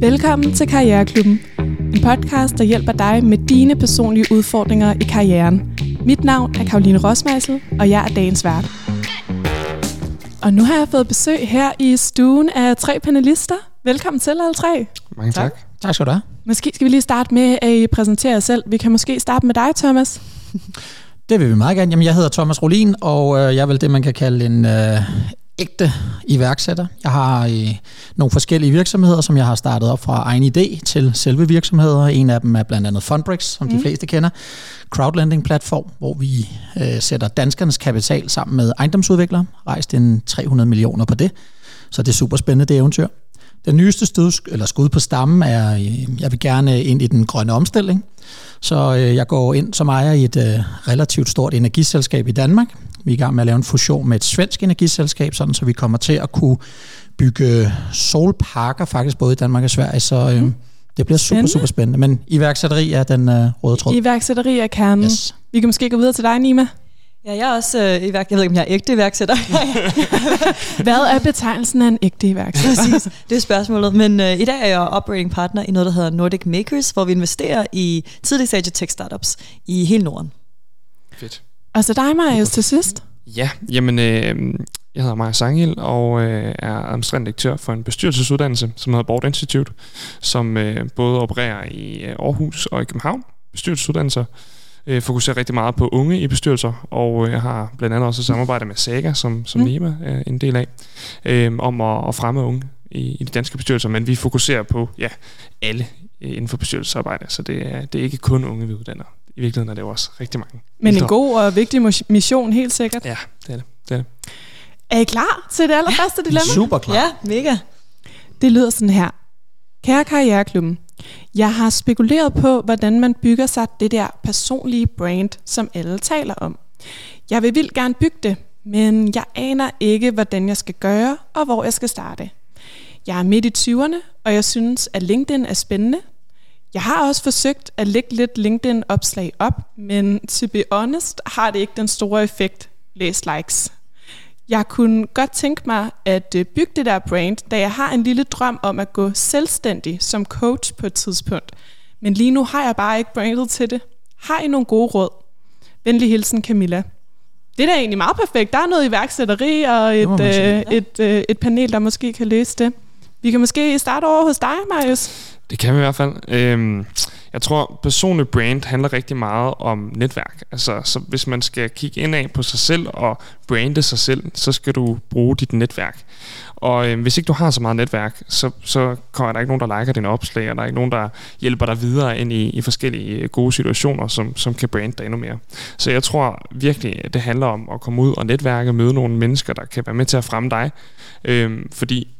Velkommen til Karriereklubben. En podcast, der hjælper dig med dine personlige udfordringer i karrieren. Mit navn er Karoline Rosmeisel, og jeg er dagens vært. Og nu har jeg fået besøg her i stuen af tre panelister. Velkommen til alle tre. Mange tak. tak. Tak skal du have. Måske skal vi lige starte med, at I præsenterer jer selv. Vi kan måske starte med dig, Thomas. Det vil vi meget gerne. Jamen, jeg hedder Thomas Rolin, og øh, jeg er vel det, man kan kalde en øh, ægte iværksætter. Jeg har øh, nogle forskellige virksomheder, som jeg har startet op fra egen idé til selve virksomheder. En af dem er blandt andet Fundbrix, som mm. de fleste kender. Crowdlending-platform, hvor vi øh, sætter danskernes kapital sammen med ejendomsudviklere. Rejst en 300 millioner på det. Så det er super spændende, det eventyr. Den nyeste stød, eller skud på stammen er, øh, jeg vil gerne ind i den grønne omstilling. Så øh, jeg går ind som ejer i et øh, relativt stort energiselskab i Danmark. Vi er i gang med at lave en fusion med et svensk energiselskab, sådan så vi kommer til at kunne bygge solparker faktisk både i Danmark og Sverige. Så øh, mm. det bliver super, super spændende. Men iværksætteri er den øh, røde tråd. Iværksætteri er kernen. Yes. Vi kan måske gå videre til dig, Nima. Ja, jeg er også øh, iværk. Jeg ved ikke, om jeg er ægte iværksætter. Hvad er betegnelsen af en ægte iværksætter? Præcis, det er spørgsmålet. Men øh, i dag er jeg operating partner i noget, der hedder Nordic Makers, hvor vi investerer i tidlig stage tech startups i hele Norden. Fedt. Og så dig, Marius, til sidst. Ja, jamen, øh, jeg hedder Maja Sanghild og øh, er administrerende direktør for en bestyrelsesuddannelse, som hedder Board Institute, som øh, både opererer i øh, Aarhus og i København, bestyrelsesuddannelser, øh, fokuserer rigtig meget på unge i bestyrelser, og jeg har blandt andet også samarbejde med Saga, som, som mm. Nima er en del af, øh, om at, at fremme unge i, i de danske bestyrelser, men vi fokuserer på ja, alle inden for bestyrelsesarbejde, så det er, det er ikke kun unge, vi uddanner. I virkeligheden er det jo også rigtig mange. Men en god og vigtig mission, helt sikkert. Ja, det er det. det, er, det. er I klar til det allerførste ja, dilemma? Super klar. Ja, mega. Det lyder sådan her. Kære Karriereklubben, jeg har spekuleret på, hvordan man bygger sig det der personlige brand, som alle taler om. Jeg vil vildt gerne bygge det, men jeg aner ikke, hvordan jeg skal gøre og hvor jeg skal starte. Jeg er midt i 20'erne, og jeg synes, at LinkedIn er spændende. Jeg har også forsøgt at lægge lidt LinkedIn-opslag op, men to be honest har det ikke den store effekt. Læs likes. Jeg kunne godt tænke mig at øh, bygge det der brand, da jeg har en lille drøm om at gå selvstændig som coach på et tidspunkt. Men lige nu har jeg bare ikke brandet til det. Har I nogle gode råd? Venlig hilsen, Camilla. Det er da egentlig meget perfekt. Der er noget iværksætteri og et, øh, et, et, øh, et panel, der måske kan løse det. Vi kan måske starte over hos dig, Marius. Det kan vi i hvert fald. Øhm, jeg tror, personlig brand handler rigtig meget om netværk. Altså, så hvis man skal kigge indad på sig selv og brande sig selv, så skal du bruge dit netværk. Og øh, hvis ikke du har så meget netværk, så, så kommer der ikke nogen, der liker dine opslag, og der er ikke nogen, der hjælper dig videre ind i, i forskellige øh, gode situationer, som, som kan brande dig endnu mere. Så jeg tror virkelig, at det handler om at komme ud og netværke, møde nogle mennesker, der kan være med til at fremme dig. Øh, fordi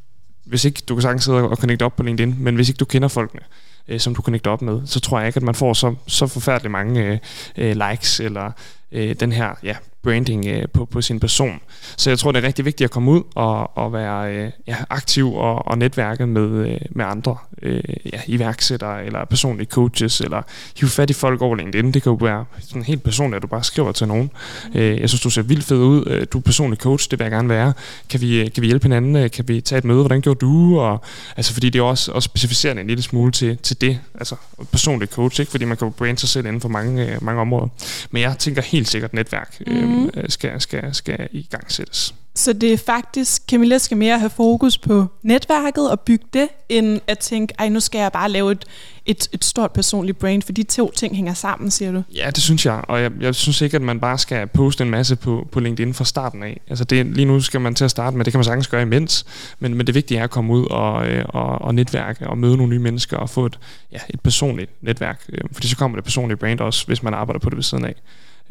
hvis ikke, du kan sagtens sidde og connecte op på LinkedIn, men hvis ikke du kender folkene, øh, som du connecter op med, så tror jeg ikke, at man får så, så forfærdeligt mange øh, øh likes, eller øh, den her ja, branding øh, på, på sin person. Så jeg tror, det er rigtig vigtigt at komme ud og, og være øh, ja, aktiv og, og netværke med, øh, med andre øh, ja, iværksættere eller personlige coaches, eller hive fat i folk over LinkedIn. Det kan jo være sådan helt personligt, at du bare skriver til nogen. Mm. Øh, jeg synes, du ser vildt fed ud. Øh, du er personlig coach, det vil jeg gerne være. Kan vi, øh, kan vi hjælpe hinanden? Øh, kan vi tage et møde? Hvordan gjorde du? Og, altså, fordi det er også, også specificerende en lille smule til, til det. Altså personlig coach, ikke? fordi man kan jo brande sig selv inden for mange, øh, mange områder. Men jeg tænker helt sikkert netværk. Mm. øh, skal, skal, skal i gang sættes. Så det er faktisk, Camilla skal mere have fokus på netværket og bygge det, end at tænke, ej nu skal jeg bare lave et, et, et stort personligt brand, for de to ting hænger sammen, siger du? Ja, det synes jeg, og jeg, jeg synes ikke, at man bare skal poste en masse på, på LinkedIn fra starten af. Altså det, lige nu skal man til at starte med, det kan man sagtens gøre imens, men, men det vigtige er at komme ud og, øh, og, og netværke og møde nogle nye mennesker og få et, ja, et personligt netværk, øh, fordi så kommer det personlige brand også, hvis man arbejder på det ved siden af.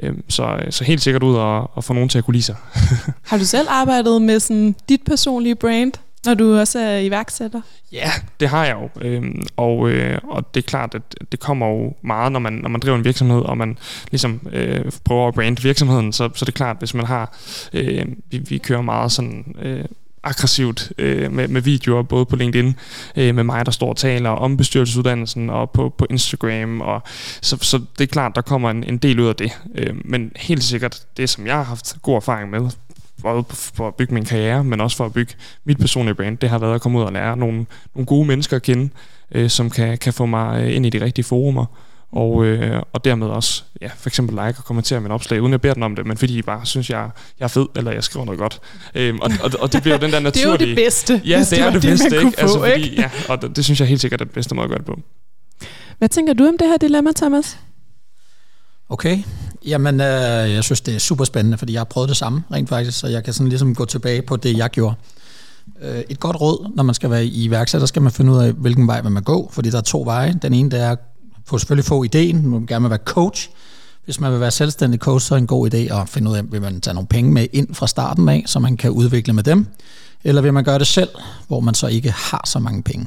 Øhm, så, så helt sikkert ud og, og få nogen til at kunne lide sig. Har du selv arbejdet med sådan dit personlige brand? Når du også er iværksætter? Ja, det har jeg jo. Øhm, og, øh, og det er klart, at det kommer jo meget, når man, når man driver en virksomhed, og man ligesom øh, prøver at brande virksomheden, så, så det er klart, hvis man har, øh, vi, vi kører meget sådan... Øh, aggressivt øh, med, med videoer, både på LinkedIn, øh, med mig, der står og taler om bestyrelsesuddannelsen, og på, på Instagram, og så, så det er klart, der kommer en, en del ud af det. Øh, men helt sikkert, det som jeg har haft god erfaring med, både for at bygge min karriere, men også for at bygge mit personlige brand, det har været at komme ud og lære nogle, nogle gode mennesker at kende, øh, som kan, kan få mig øh, ind i de rigtige forumer, og, øh, og dermed også ja, for eksempel like og kommentere min opslag, uden jeg beder dem om det, men fordi I bare synes, jeg, jeg er fed, eller jeg skriver noget godt. Øhm, og, og, og det bliver jo den der naturlige... det er jo det bedste. Ja, det er det, det bedste, ikke? Få, altså, fordi, ikke? Ja, og det, det synes jeg helt sikkert er den bedste måde at gøre det på. Hvad tænker du om det her dilemma, Thomas? Okay, jamen øh, jeg synes, det er super spændende, fordi jeg har prøvet det samme rent faktisk, så jeg kan sådan ligesom gå tilbage på det, jeg gjorde. Øh, et godt råd, når man skal være i iværksætter, skal man finde ud af, hvilken vej man vil gå, fordi der er to veje. Den ene, det er at få selvfølgelig få ideen, man vil gerne være coach. Hvis man vil være selvstændig coach, så er en god idé at finde ud af, vil man tage nogle penge med ind fra starten af, så man kan udvikle med dem, eller vil man gøre det selv, hvor man så ikke har så mange penge.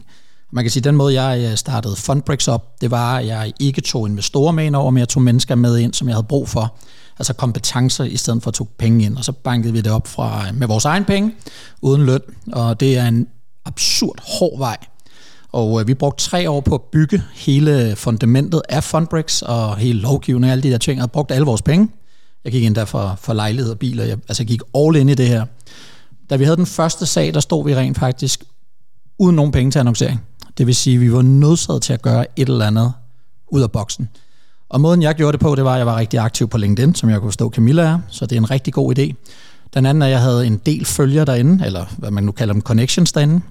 Man kan sige, at den måde, jeg øh, startede Fundbricks op, det var, at jeg ikke tog investorer med ind over, men jeg tog mennesker med ind, som jeg havde brug for. Altså kompetencer, i stedet for at tage penge ind. Og så bankede vi det op fra, øh, med vores egen penge, uden løn. Og det er en absurd hård vej. Og øh, vi brugte tre år på at bygge hele fundamentet af Fundbricks og hele lovgivningen og alle de der ting. Jeg havde brugt alle vores penge. Jeg gik endda for, for lejlighed og biler. Jeg, altså jeg gik all in i det her. Da vi havde den første sag, der stod vi rent faktisk uden nogen penge til annoncering. Det vil sige, at vi var nødsaget til at gøre et eller andet ud af boksen. Og måden jeg gjorde det på, det var, at jeg var rigtig aktiv på LinkedIn, som jeg kunne forstå Camilla er, så det er en rigtig god idé. Den anden er, at jeg havde en del følgere derinde, eller hvad man nu kalder dem, connections derinde.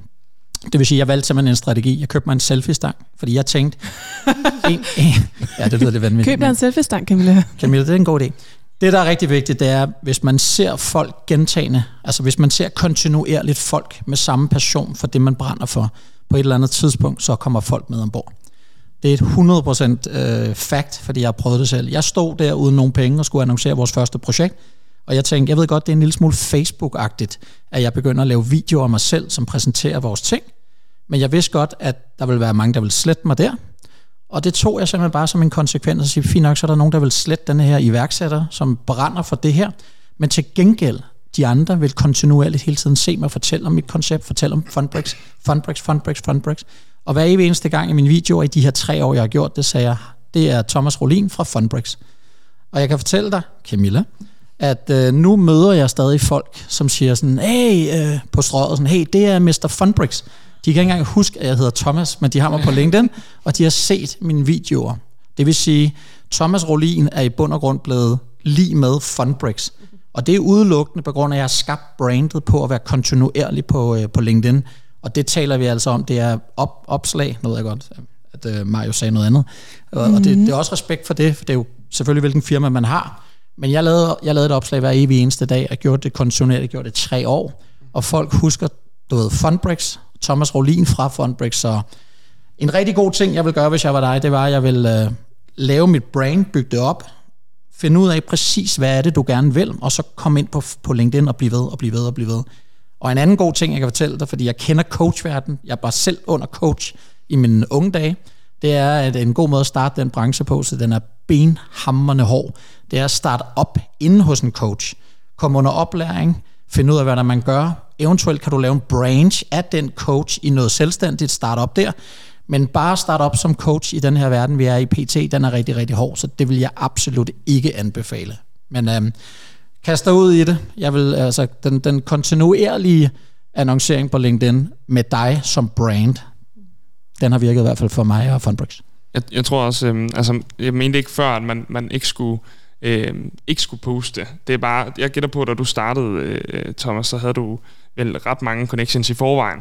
Det vil sige, at jeg valgte simpelthen en strategi. Jeg købte mig en selfie-stang, fordi jeg tænkte... en, en, ja, det lyder lidt vanvittigt. Køb dig en selfie-stang, Camilla. Camilla, det er en god idé. Det, der er rigtig vigtigt, det er, hvis man ser folk gentagende, altså hvis man ser kontinuerligt folk med samme passion for det, man brænder for, på et eller andet tidspunkt, så kommer folk med ombord. Det er et 100% øh, fact, fordi jeg har prøvet det selv. Jeg stod der uden nogen penge og skulle annoncere vores første projekt, og jeg tænkte, jeg ved godt, det er en lille smule Facebook-agtigt, at jeg begynder at lave videoer af mig selv, som præsenterer vores ting, men jeg vidste godt, at der vil være mange, der vil slette mig der, og det tog jeg simpelthen bare som en konsekvens og sige, fint nok, så er der nogen, der vil slette den her iværksætter, som brænder for det her, men til gengæld, de andre vil kontinuerligt hele tiden se mig fortælle om mit koncept, fortælle om Fundbricks, Fundbricks, Fundbricks, Fundbricks. Og hver evig eneste gang i min video i de her tre år, jeg har gjort det, sagde jeg, det er Thomas Rolin fra Fundbricks. Og jeg kan fortælle dig, Camilla, at øh, nu møder jeg stadig folk, som siger sådan, hey, øh, på strøget, sådan, hey, det er Mr. Fundbricks. De kan ikke engang huske, at jeg hedder Thomas, men de har mig på LinkedIn, og de har set mine videoer. Det vil sige, Thomas Rolin er i bund og grund blevet lige med Fundbricks. Og det er udelukkende på grund af, at jeg har skabt brandet på at være kontinuerlig på, øh, på LinkedIn. Og det taler vi altså om, det er op, opslag, noget jeg godt, at øh, Mario sagde noget andet. Og, mm. og det, det er også respekt for det, for det er jo selvfølgelig, hvilken firma man har. Men jeg lavede, jeg lavede et opslag hver evig eneste dag, og gjorde det kontinuerligt, jeg gjorde det tre år. Og folk husker, du ved, Fundbricks, Thomas Rolin fra Fundbricks, så en rigtig god ting, jeg vil gøre, hvis jeg var dig, det var, at jeg vil øh, lave mit brand, bygge det op, finde ud af præcis, hvad er det, du gerne vil, og så komme ind på, på LinkedIn og blive ved, og blive ved, og blive ved. Og en anden god ting, jeg kan fortælle dig, fordi jeg kender coachverdenen, jeg var selv under coach i mine unge dage, det er, at en god måde at starte den branche på, så den er benhammerne hård, det er at starte op inden hos en coach. Kom under oplæring, finde ud af, hvad der man gør. Eventuelt kan du lave en branch af den coach i noget selvstændigt, start op der. Men bare starte op som coach i den her verden, vi er i PT, den er rigtig, rigtig hård, så det vil jeg absolut ikke anbefale. Men øhm, kast dig ud i det. Jeg vil, altså, den, den kontinuerlige annoncering på LinkedIn med dig som brand, den har virket i hvert fald for mig og Funbricks. Jeg, jeg tror også, øhm, altså, jeg mente ikke før, at man, man ikke skulle øh, ikke skulle poste. Det er bare, jeg gætter på, at da du startede, øh, Thomas, så havde du vel ret mange connections i forvejen.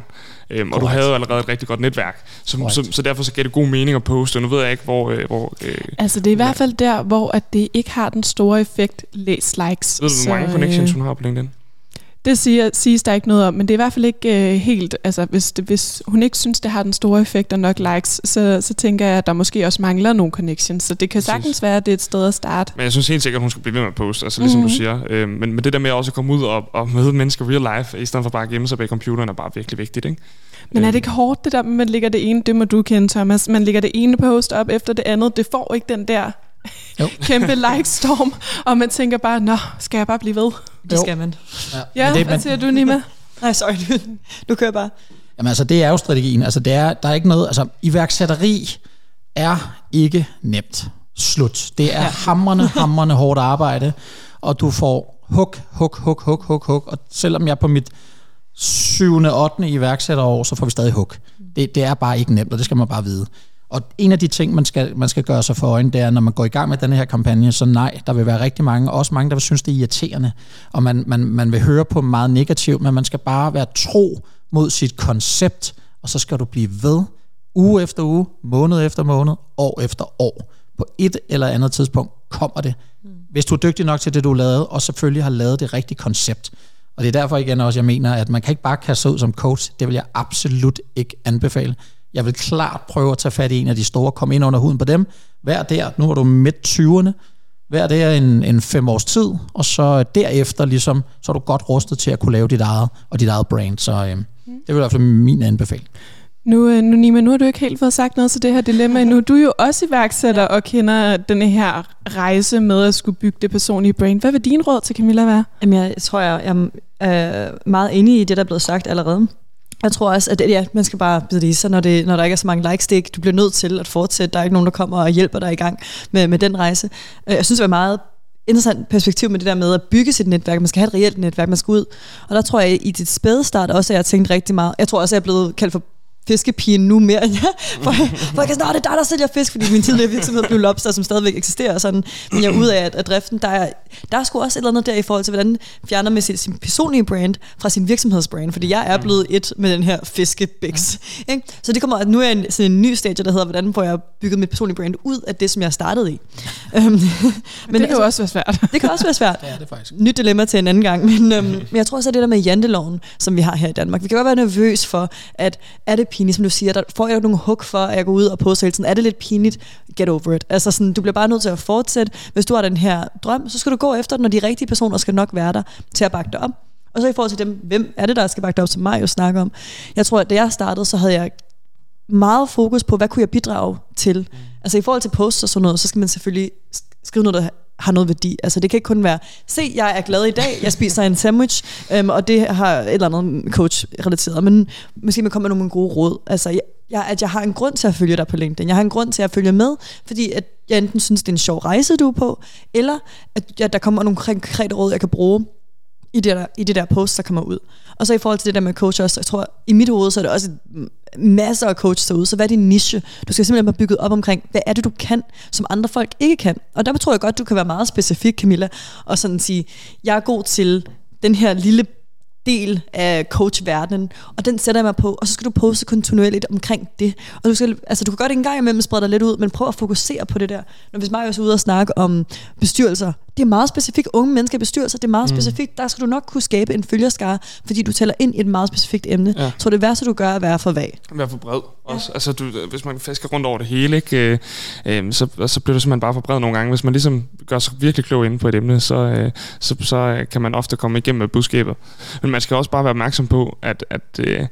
Øhm, og du havde jo allerede et rigtig godt netværk. Så, så, så derfor så gav det god mening at poste. Nu ved jeg ikke, hvor... Øh, hvor øh, altså det er i hvert fald der, hvor at det ikke har den store effekt, læs likes. Ved du, hvor mange connections hun har på LinkedIn? Det siger, siges der ikke noget om, men det er i hvert fald ikke øh, helt, altså hvis, det, hvis hun ikke synes, det har den store effekt og nok likes, så, så tænker jeg, at der måske også mangler nogle connections, så det kan sagtens være, at det er et sted at starte. Men jeg synes helt sikkert, at hun skal blive ved med at poste, altså ligesom mm-hmm. du siger. Øh, men, men det der med også at komme ud og, og møde mennesker real life, i stedet for bare at gemme sig bag computeren, er bare virkelig vigtigt, ikke? Men er det ikke hårdt det der, man ligger det ene, det må du kende Thomas, man ligger det ene post op efter det andet, det får ikke den der jo. kæmpe like-storm, og man tænker bare, nå, skal jeg bare blive ved? Det skal man. Ja, ja det, hvad siger du, Nima? Nej, sorry, du, du kører bare. Jamen altså, det er jo strategien. Altså, det er, der er ikke noget, altså, iværksætteri er ikke nemt. Slut. Det er ja. hammerne, hammerne hårdt arbejde, og du får hug, hug, hug, hug, hug, hug, og selvom jeg på mit syvende, 8. iværksætterår, så får vi stadig hug. Det, det er bare ikke nemt, og det skal man bare vide. Og en af de ting, man skal, man skal gøre sig for øjnene, det er, når man går i gang med den her kampagne, så nej, der vil være rigtig mange, også mange, der vil synes, det er irriterende, og man, man, man vil høre på meget negativt, men man skal bare være tro mod sit koncept, og så skal du blive ved, uge efter uge, måned efter måned, år efter år. På et eller andet tidspunkt kommer det. Hvis du er dygtig nok til det, du lavede, og selvfølgelig har lavet det rigtige koncept. Og det er derfor igen også, jeg mener, at man kan ikke bare kaste ud som coach. Det vil jeg absolut ikke anbefale. Jeg vil klart prøve at tage fat i en af de store, komme ind under huden på dem. Vær der, nu er du midt 20'erne, vær der en, en fem års tid, og så derefter ligesom, så er du godt rustet til at kunne lave dit eget, og dit eget brand. Så øh, det vil i hvert fald min anbefaling. Nu, øh, nu, Nima, nu har du ikke helt fået sagt noget til det her dilemma endnu. Du er jo også iværksætter og kender den her rejse med at skulle bygge det personlige brand. Hvad vil din råd til Camilla være? Jamen, jeg tror, jeg, jeg er meget enig i det, der er blevet sagt allerede. Jeg tror også, at ja, man skal bare bide i sig, når, det, når der ikke er så mange likes. Det du bliver nødt til at fortsætte. Der er ikke nogen, der kommer og hjælper dig i gang med, med den rejse. Øh, jeg synes, det var meget interessant perspektiv med det der med at bygge sit netværk. Man skal have et reelt netværk, man skal ud. Og der tror jeg, i dit spæde start også, at jeg har tænkt rigtig meget. Jeg tror også, at jeg er blevet kaldt for fiskepigen nu mere jeg. For, for jeg kan sådan, det er dig, der sælger fisk, fordi min tidligere virksomhed blev Lobster, som stadigvæk eksisterer. Og sådan. Men jeg er ud af, at, at driften, der er, der er sgu også et eller andet der i forhold til, hvordan fjerner man sin, sin personlige brand fra sin virksomhedsbrand. Fordi jeg er mm. blevet et med den her fiskebæks. Ja. Ikke? Så det kommer, at nu er en, sådan en ny stadie, der hedder, hvordan får jeg bygget mit personlige brand ud af det, som jeg startede i. Øhm, men det kan altså, jo også være svært. Det kan også være svært. Ja, det er faktisk. Nyt dilemma til en anden gang. Men, øhm, men jeg tror også, at det der med janteloven, som vi har her i Danmark. Vi kan godt være nervøs for, at er det pinligt, som du siger, der får jeg nogle hug for, at jeg går ud og poster hele tiden. Er det lidt pinligt? Get over it. Altså sådan, du bliver bare nødt til at fortsætte. Hvis du har den her drøm, så skal du gå efter den, og de rigtige personer skal nok være der til at bakke dig op. Og så i forhold til dem, hvem er det, der skal bakke dig op, som mig jo snakker om. Jeg tror, at da jeg startede, så havde jeg meget fokus på, hvad kunne jeg bidrage til. Altså i forhold til posts og sådan noget, så skal man selvfølgelig skrive noget, der har noget værdi. Altså det kan ikke kun være, se, jeg er glad i dag, jeg spiser en sandwich, øhm, og det har et eller andet coach-relateret, men måske man kommer med nogle gode råd. Altså jeg, jeg, at jeg har en grund til at følge dig på LinkedIn. Jeg har en grund til at følge med, fordi at jeg enten synes, det er en sjov rejse, du er på, eller at ja, der kommer nogle konkrete råd, jeg kan bruge i det, der, i det der post, der kommer ud. Og så i forhold til det der med coach også, jeg tror, i mit hoved, så er det også masser af coach derude. Så hvad er din niche? Du skal simpelthen have bygget op omkring, hvad er det, du kan, som andre folk ikke kan? Og der tror jeg godt, du kan være meget specifik, Camilla, og sådan sige, jeg er god til den her lille del af coachverdenen, og den sætter jeg mig på, og så skal du poste kontinuerligt omkring det. Og du, skal, altså, du kan godt en gang imellem sprede dig lidt ud, men prøv at fokusere på det der. Når hvis mig er ude og snakke om bestyrelser, det er meget specifikt. Unge mennesker i bestyrelser, det er meget mm. specifikt. Der skal du nok kunne skabe en følgerskare, fordi du tæller ind i et meget specifikt emne. Ja. Så det værste, du gør, er at være for vag. Være for bred også. Ja. Altså, du, hvis man fisker rundt over det hele, ikke, øh, øh, så, så bliver du simpelthen bare for bred nogle gange. Hvis man ligesom gør sig virkelig klog inde på et emne, så, øh, så, så kan man ofte komme igennem med budskabet. Men man skal også bare være opmærksom på, at, at øh,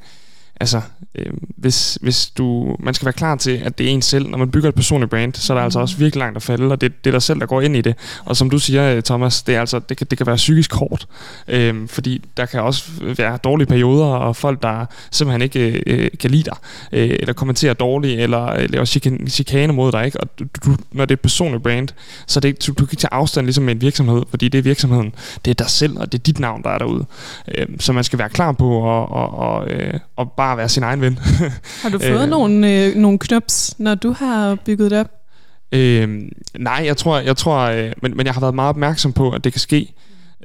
altså, øh, hvis, hvis du, man skal være klar til, at det er en selv. Når man bygger et personligt brand, så er der altså også virkelig langt at falde, og det, det er dig selv, der går ind i det. Og som du siger, øh, Thomas, det, er altså, det, kan, det kan være psykisk hårdt, øh, fordi der kan også være dårlige perioder, og folk, der simpelthen ikke øh, kan lide dig, øh, eller kommenterer dårligt, eller øh, laver chikane, chikane mod dig. Ikke? Og du, når det er et personligt brand, så det, du, du kan tage afstand ligesom med en virksomhed, fordi det er virksomheden, det er dig selv, og det er dit navn, der er derude. Øh, så man skal være klar på at og, og, øh, og bare være sin egen ven. har du fået øh, nogle, øh, nogle knups, når du har bygget det op? Øh, nej, jeg tror, jeg tror øh, men, men jeg har været meget opmærksom på, at det kan ske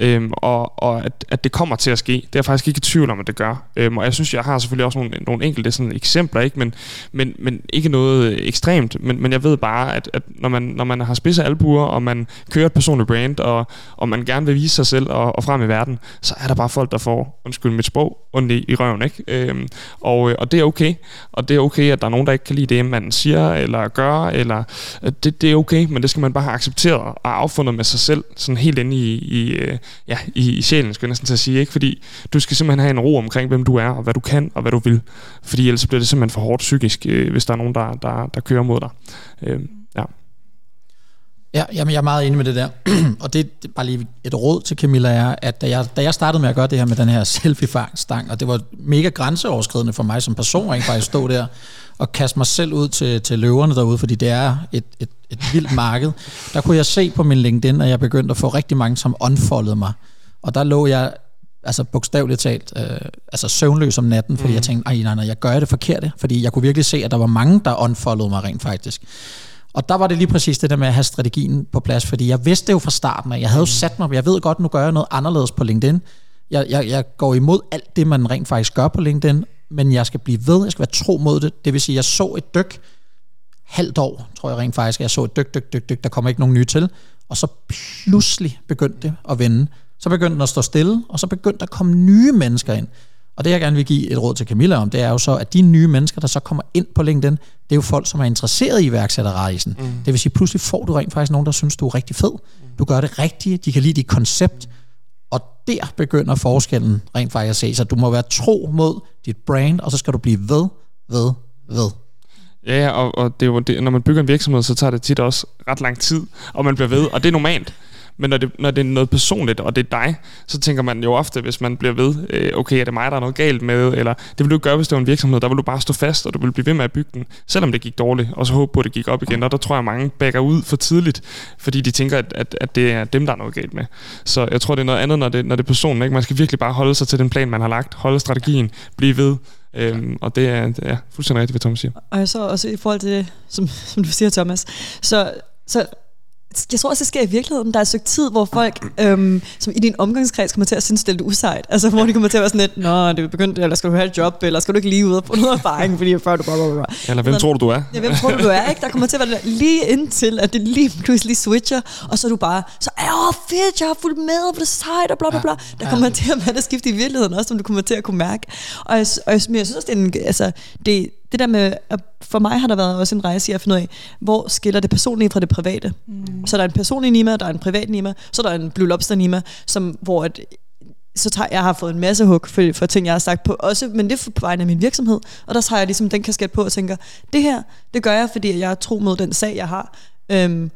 øhm, og, og at, at det kommer til at ske. Det er jeg faktisk ikke i tvivl om, at det gør. Øhm, og jeg synes, jeg har selvfølgelig også nogle, nogle enkelte sådan eksempler, ikke? Men, men, men ikke noget ekstremt. Men, men jeg ved bare, at, at når, man, når man har spidse albuer, og man kører et personligt brand, og, og man gerne vil vise sig selv og, og frem i verden, så er der bare folk, der får, undskyld mit sprog, ondt i, i røven. Ikke? Øhm, og, øh, og det er okay. Og det er okay, at der er nogen, der ikke kan lide det, man siger eller gør. Eller, øh, det, det er okay, men det skal man bare have accepteret og affundet med sig selv, sådan helt inde i, i, øh, ja, i, i sjælen, skulle jeg næsten til at sige. Ikke? Fordi du skal simpelthen have en ro omkring, hvem du er, og hvad du kan, og hvad du vil. Fordi ellers bliver det simpelthen for hårdt psykisk, øh, hvis der er nogen, der, der, der kører mod dig. Øh, ja. Ja, jamen jeg er meget enig med det der. og det, det bare lige et råd til Camilla er, at da jeg, da jeg startede med at gøre det her med den her selfie-stang, og det var mega grænseoverskridende for mig som person, at faktisk stå der og kaste mig selv ud til, til løverne derude, fordi det er et, et, et vildt marked. Der kunne jeg se på min LinkedIn, at jeg begyndte at få rigtig mange, som unfollowede mig. Og der lå jeg altså bogstaveligt talt, øh, altså søvnløs om natten, fordi mm. jeg tænkte, ej nej, nej, jeg gør det forkerte, fordi jeg kunne virkelig se, at der var mange, der unfollowede mig rent faktisk. Og der var det lige præcis det der med at have strategien på plads, fordi jeg vidste det jo fra starten af. Jeg havde jo mm. sat mig, jeg ved godt, nu gør jeg noget anderledes på LinkedIn. Jeg, jeg, jeg går imod alt det, man rent faktisk gør på LinkedIn, men jeg skal blive ved, jeg skal være tro mod det. Det vil sige, jeg så et dyk, halvt år, tror jeg rent faktisk, jeg så et dyk, dyk, dyk, dyk, der kommer ikke nogen nye til, og så pludselig begyndte det at vende. Så begyndte den at stå stille, og så begyndte der at komme nye mennesker ind. Og det jeg gerne vil give et råd til Camilla om, det er jo så, at de nye mennesker, der så kommer ind på LinkedIn, det er jo folk, som er interesseret i iværksætterrejsen. Mm. Det vil sige, pludselig får du rent faktisk nogen, der synes, du er rigtig fed. Du gør det rigtige, de kan lide dit koncept, og der begynder forskellen rent faktisk at se. Så du må være tro mod dit brand, og så skal du blive ved, ved, ved. Ja, og, og det er jo det, når man bygger en virksomhed, så tager det tit også ret lang tid, og man bliver ved, og det er normalt. Men når det, når det er noget personligt, og det er dig, så tænker man jo ofte, hvis man bliver ved, øh, okay, er det mig, der er noget galt med, eller det vil du gøre, hvis det var en virksomhed, der vil du bare stå fast, og du vil blive ved med at bygge den, selvom det gik dårligt, og så håbe på, at det gik op igen. Og der tror jeg, mange backer ud for tidligt, fordi de tænker, at, at, at det er dem, der er noget galt med. Så jeg tror, det er noget andet, når det, når det er personen. Ikke? Man skal virkelig bare holde sig til den plan, man har lagt, holde strategien, blive ved, Øhm, og det er, det er fuldstændig rigtigt, hvad Thomas siger. Og så også i forhold til det, som, som du siger, Thomas, så, så jeg tror også, det sker i virkeligheden. Der er et stykke tid, hvor folk øhm, som i din omgangskreds kommer til at synes, det er lidt usejt. Altså, hvor de kommer til at være sådan lidt, Nå, det er begyndt, eller skal du have et job, eller skal du ikke lige ud og få noget erfaring, fordi før du bare... bare. Eller hvem tror du, du er? Ja, hvem tror du, du er, ikke? Der kommer til at være lige indtil, at det lige pludselig switcher, og så er du bare, så er åh, fedt, jeg har fulgt med, hvor det er sejt, og bla bla bla. Der kommer til at være det skift i virkeligheden også, som du kommer til at kunne mærke. Og jeg, og jeg, jeg synes også, det er en, altså, det, det der med, at for mig har der været også en rejse i at finde ud af, hvor skiller det personlige fra det private. Mm. Så der er en personlig Nima, der er en privat Nima, så der er en Blue Lobster Nima, som, hvor at, så tager, jeg har fået en masse hug for, for ting, jeg har sagt på, også, men det er på vegne af min virksomhed, og der tager jeg ligesom den kasket på og tænker, det her, det gør jeg, fordi jeg er tro mod den sag, jeg har, øhm,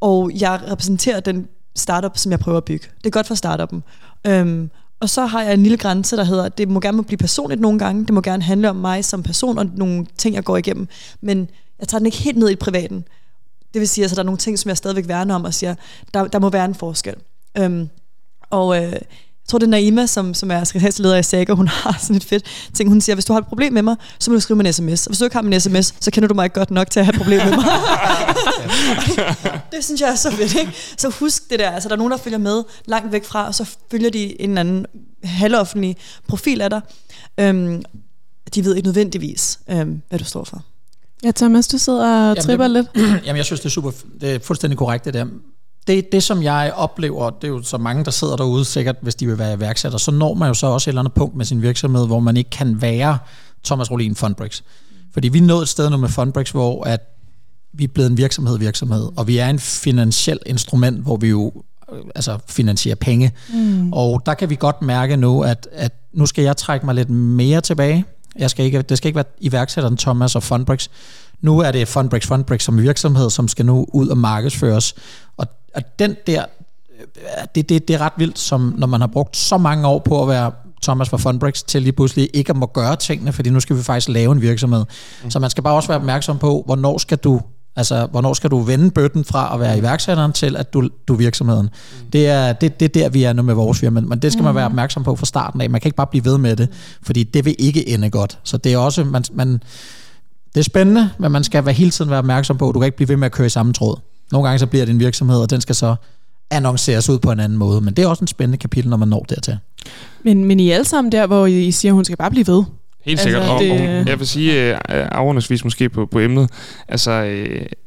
og jeg repræsenterer den startup, som jeg prøver at bygge. Det er godt for startuppen. Øhm, og så har jeg en lille grænse, der hedder, det må gerne blive personligt nogle gange, det må gerne handle om mig som person og nogle ting, jeg går igennem, men jeg tager den ikke helt ned i privaten. Det vil sige, at altså, der er nogle ting, som jeg stadigvæk værner om og siger, der, der må være en forskel. Øhm, og øh, jeg tror, det er Naima, som, som er sekretærsleder i Saga, hun har sådan et fedt ting. Hun siger, hvis du har et problem med mig, så må du skrive mig en sms. Og hvis du ikke har min sms, så kender du mig ikke godt nok til at have et problem med mig. det synes jeg er så fedt, ikke? Så husk det der. Altså, der er nogen, der følger med langt væk fra, og så følger de en eller anden halvoffentlig profil af dig. Øhm, de ved ikke nødvendigvis, øhm, hvad du står for. Ja, Thomas, du sidder og tripper lidt. Jamen, jeg synes, det er super, det er fuldstændig korrekt, det der det, det, som jeg oplever, det er jo så mange, der sidder derude sikkert, hvis de vil være iværksætter, så når man jo så også et eller andet punkt med sin virksomhed, hvor man ikke kan være Thomas Rolin Fundbricks. Fordi vi nået et sted nu med Fundbricks, hvor at vi er blevet en virksomhed virksomhed, og vi er en finansiel instrument, hvor vi jo øh, altså finansierer penge. Mm. Og der kan vi godt mærke nu, at, at nu skal jeg trække mig lidt mere tilbage. Jeg skal ikke, det skal ikke være iværksætteren Thomas og Fundbricks. Nu er det Fundbricks Fundbricks som virksomhed, som skal nu ud og markedsføres. Og og den der, det, det, det er ret vildt, som når man har brugt så mange år på at være Thomas fra Fundbricks til lige pludselig ikke at må gøre tingene, fordi nu skal vi faktisk lave en virksomhed. Mm. Så man skal bare også være opmærksom på, hvornår skal du Altså, hvornår skal du vende bøtten fra at være iværksætteren til, at du, du er virksomheden? Mm. Det, er, det, det er der, vi er nu med vores firma. Men det skal man være opmærksom på fra starten af. Man kan ikke bare blive ved med det, fordi det vil ikke ende godt. Så det er også, man, man, det er spændende, men man skal være hele tiden være opmærksom på, at du kan ikke blive ved med at køre i samme tråd. Nogle gange så bliver det en virksomhed, og den skal så annonceres ud på en anden måde. Men det er også en spændende kapitel, når man når dertil. Men, men I er alle sammen der, hvor I siger, at hun skal bare blive ved. Helt sikkert. Altså, det... og, og jeg vil sige, uh, afrundsvis måske på, på emnet, altså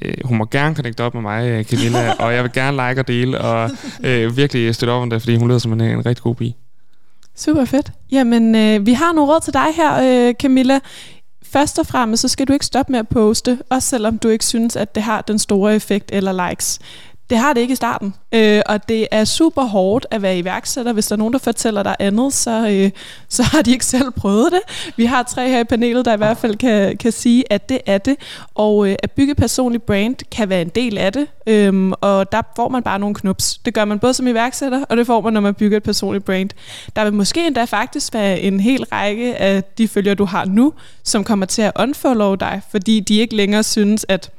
uh, hun må gerne connecte op med mig, Camilla, og jeg vil gerne like og dele, og uh, virkelig støtte op om det, fordi hun lyder som en, en rigtig god pige. Super fedt. Jamen, øh, vi har nogle råd til dig her, øh, Camilla først og fremmest, så skal du ikke stoppe med at poste, også selvom du ikke synes, at det har den store effekt eller likes. Det har det ikke i starten, øh, og det er super hårdt at være iværksætter. Hvis der er nogen, der fortæller dig andet, så, øh, så har de ikke selv prøvet det. Vi har tre her i panelet, der i hvert fald kan, kan sige, at det er det. Og øh, at bygge personlig brand kan være en del af det, øh, og der får man bare nogle knups. Det gør man både som iværksætter, og det får man, når man bygger et personligt brand. Der vil måske endda faktisk være en hel række af de følgere, du har nu, som kommer til at unfollow dig, fordi de ikke længere synes, at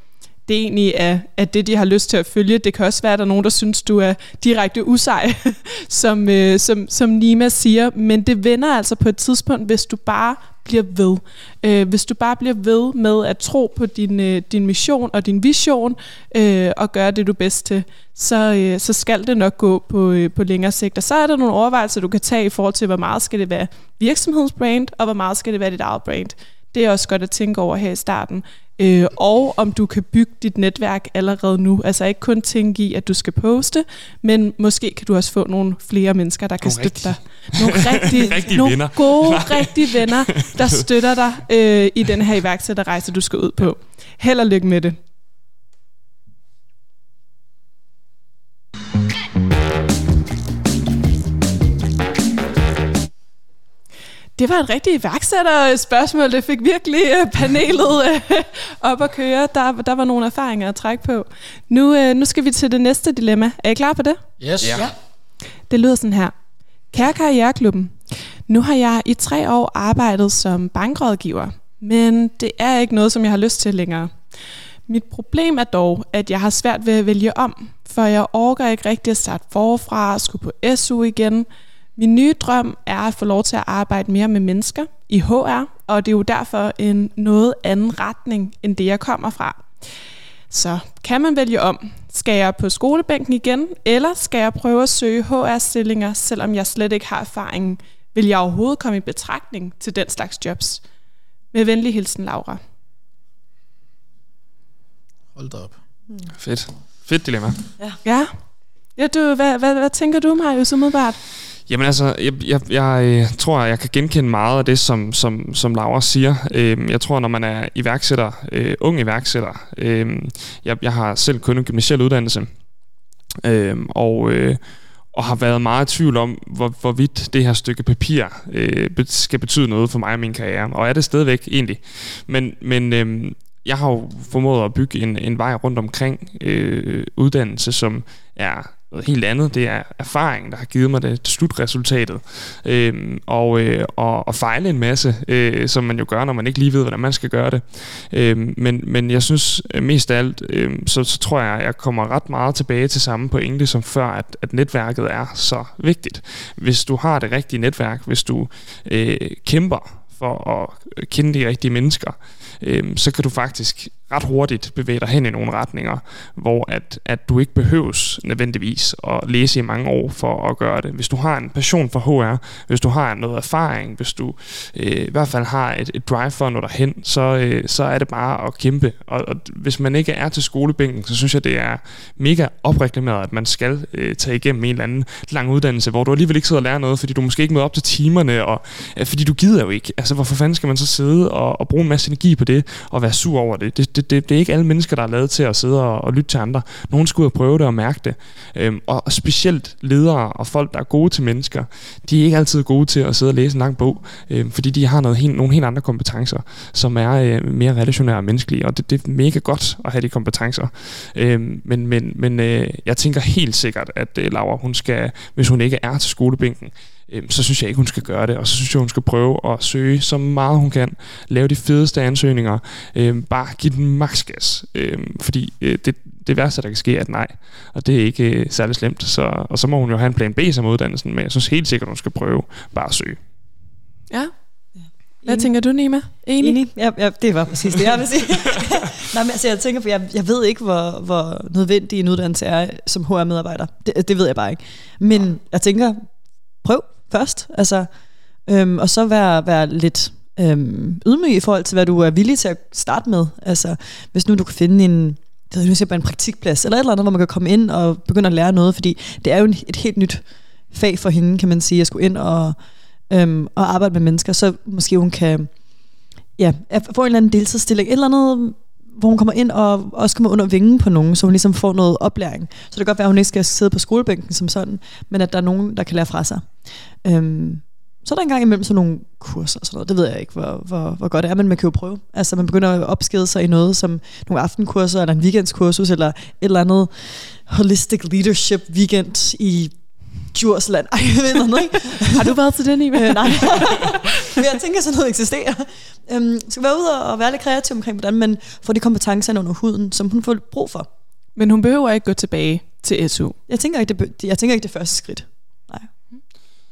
det egentlig er, er det, de har lyst til at følge. Det kan også være, at der er nogen, der synes, du er direkte usej, som, øh, som, som Nima siger. Men det vender altså på et tidspunkt, hvis du bare bliver ved. Øh, hvis du bare bliver ved med at tro på din, øh, din mission og din vision øh, og gøre det, du bedst til, så, øh, så skal det nok gå på, øh, på længere sigt. Og så er der nogle overvejelser, du kan tage i forhold til, hvor meget skal det være virksomhedsbrand, og hvor meget skal det være dit eget brand. Det er også godt at tænke over her i starten. Øh, og om du kan bygge dit netværk allerede nu. Altså ikke kun tænke i, at du skal poste, men måske kan du også få nogle flere mennesker, der kan Nogle støtte dig. Nogle rigtige, Rigtige nogle venner. gode, rigtige venner, der støtter dig øh, i den her iværksætterrejse, du skal ud på. Held og lykke med det. Det var et rigtigt iværksætterspørgsmål. Det fik virkelig øh, panelet øh, op at køre. Der, der var nogle erfaringer at trække på. Nu, øh, nu skal vi til det næste dilemma. Er I klar på det? Yes. Ja. Det lyder sådan her. Kære Karriereklubben, nu har jeg i tre år arbejdet som bankrådgiver, men det er ikke noget, som jeg har lyst til længere. Mit problem er dog, at jeg har svært ved at vælge om, for jeg orker ikke rigtig at starte forfra og skulle på SU igen. Min nye drøm er at få lov til at arbejde mere med mennesker i HR, og det er jo derfor en noget anden retning, end det jeg kommer fra. Så kan man vælge om? Skal jeg på skolebænken igen, eller skal jeg prøve at søge HR-stillinger, selvom jeg slet ikke har erfaringen? Vil jeg overhovedet komme i betragtning til den slags jobs? Med venlig hilsen, Laura. Hold da op. Fedt. Fedt dilemma. Ja, ja du, hvad, hvad, hvad tænker du, Marius, umiddelbart? Jamen altså, jeg, jeg, jeg øh, tror, jeg kan genkende meget af det, som, som, som Laura siger. Øhm, jeg tror, når man er iværksætter, øh, ung iværksætter, øh, jeg, jeg har selv kun en gymnasiel uddannelse, øh, og, øh, og har været meget i tvivl om, hvor, hvorvidt det her stykke papir øh, skal betyde noget for mig og min karriere, og er det stadigvæk egentlig. Men, men øh, jeg har jo formået at bygge en, en vej rundt omkring øh, uddannelse, som er noget helt andet. Det er erfaring, der har givet mig det slutresultatet. Øhm, og, øh, og, og fejle en masse, øh, som man jo gør, når man ikke lige ved, hvordan man skal gøre det. Øhm, men, men jeg synes øh, mest af alt, øh, så, så tror jeg, at jeg kommer ret meget tilbage til samme pointe som før, at, at netværket er så vigtigt. Hvis du har det rigtige netværk, hvis du øh, kæmper for at kende de rigtige mennesker, øh, så kan du faktisk ret hurtigt bevæge dig hen i nogle retninger, hvor at, at du ikke behøves nødvendigvis at læse i mange år for at gøre det. Hvis du har en passion for HR, hvis du har noget erfaring, hvis du øh, i hvert fald har et, et drive for at nå derhen, så, øh, så er det bare at kæmpe. Og, og hvis man ikke er til skolebænken, så synes jeg, det er mega opreklameret, at man skal øh, tage igennem en eller anden lang uddannelse, hvor du alligevel ikke sidder og lærer noget, fordi du måske ikke møder op til timerne, og øh, fordi du gider jo ikke. Altså, hvorfor fanden skal man så sidde og, og bruge en masse energi på det, og være sur over det? Det, det, det, det er ikke alle mennesker, der er lavet til at sidde og, og lytte til andre. Nogen skal ud og prøve det og mærke det. Øhm, og og specielt ledere og folk, der er gode til mennesker, de er ikke altid gode til at sidde og læse en lang bog, øhm, fordi de har noget helt, nogle helt andre kompetencer, som er øh, mere relationære og menneskelige, og det, det er mega godt at have de kompetencer. Øhm, men men, men øh, jeg tænker helt sikkert, at øh, Laura, hun skal, hvis hun ikke er til skolebænken, øh, så synes jeg ikke, hun skal gøre det. Og så synes jeg, hun skal prøve at søge så meget hun kan. Lave de fedeste ansøgninger. Øh, bare give den maks gas. Øh, fordi øh, det, det værste, der kan ske, er et nej. Og det er ikke øh, særlig slemt. Så, og så må hun jo have en plan B som uddannelsen. Men jeg synes helt sikkert, hun skal prøve bare at søge. Ja. Hvad tænker du, Nima? Enig? Enig. Ja, ja, det var præcis det, jeg ville sige. Nej, men altså, jeg tænker, for jeg, jeg ved ikke, hvor, hvor nødvendig en uddannelse er som HR-medarbejder. Det, det ved jeg bare ikke. Men jeg tænker, prøv først. Altså, øhm, og så være, være lidt øhm, ydmyg i forhold til, hvad du er villig til at starte med. Altså, hvis nu du kan finde en, det nu jeg, en praktikplads, eller et eller andet, hvor man kan komme ind og begynde at lære noget, fordi det er jo en, et helt nyt fag for hende, kan man sige, at skulle ind og, øhm, og arbejde med mennesker, så måske hun kan ja, få en eller anden deltidsstilling, et eller andet, hvor hun kommer ind og også kommer under vingen på nogen, så hun ligesom får noget oplæring. Så det kan godt være, at hun ikke skal sidde på skolebænken som sådan, men at der er nogen, der kan lære fra sig. Øhm, så er der engang imellem sådan nogle kurser og sådan noget. Det ved jeg ikke, hvor, hvor, hvor godt det er, men man kan jo prøve. Altså man begynder at opskede sig i noget som nogle aftenkurser, eller en weekendskursus, eller et eller andet holistic leadership weekend i Djursland. Ej, jeg ved noget, ikke? Har du været til den, Iva? øh, nej. Men jeg tænker, sådan noget eksisterer. Øhm, skal være ude og være lidt kreativ omkring, hvordan man får de kompetencer under huden, som hun får brug for. Men hun behøver ikke gå tilbage til SU. Jeg tænker ikke, det, jeg tænker ikke det første skridt.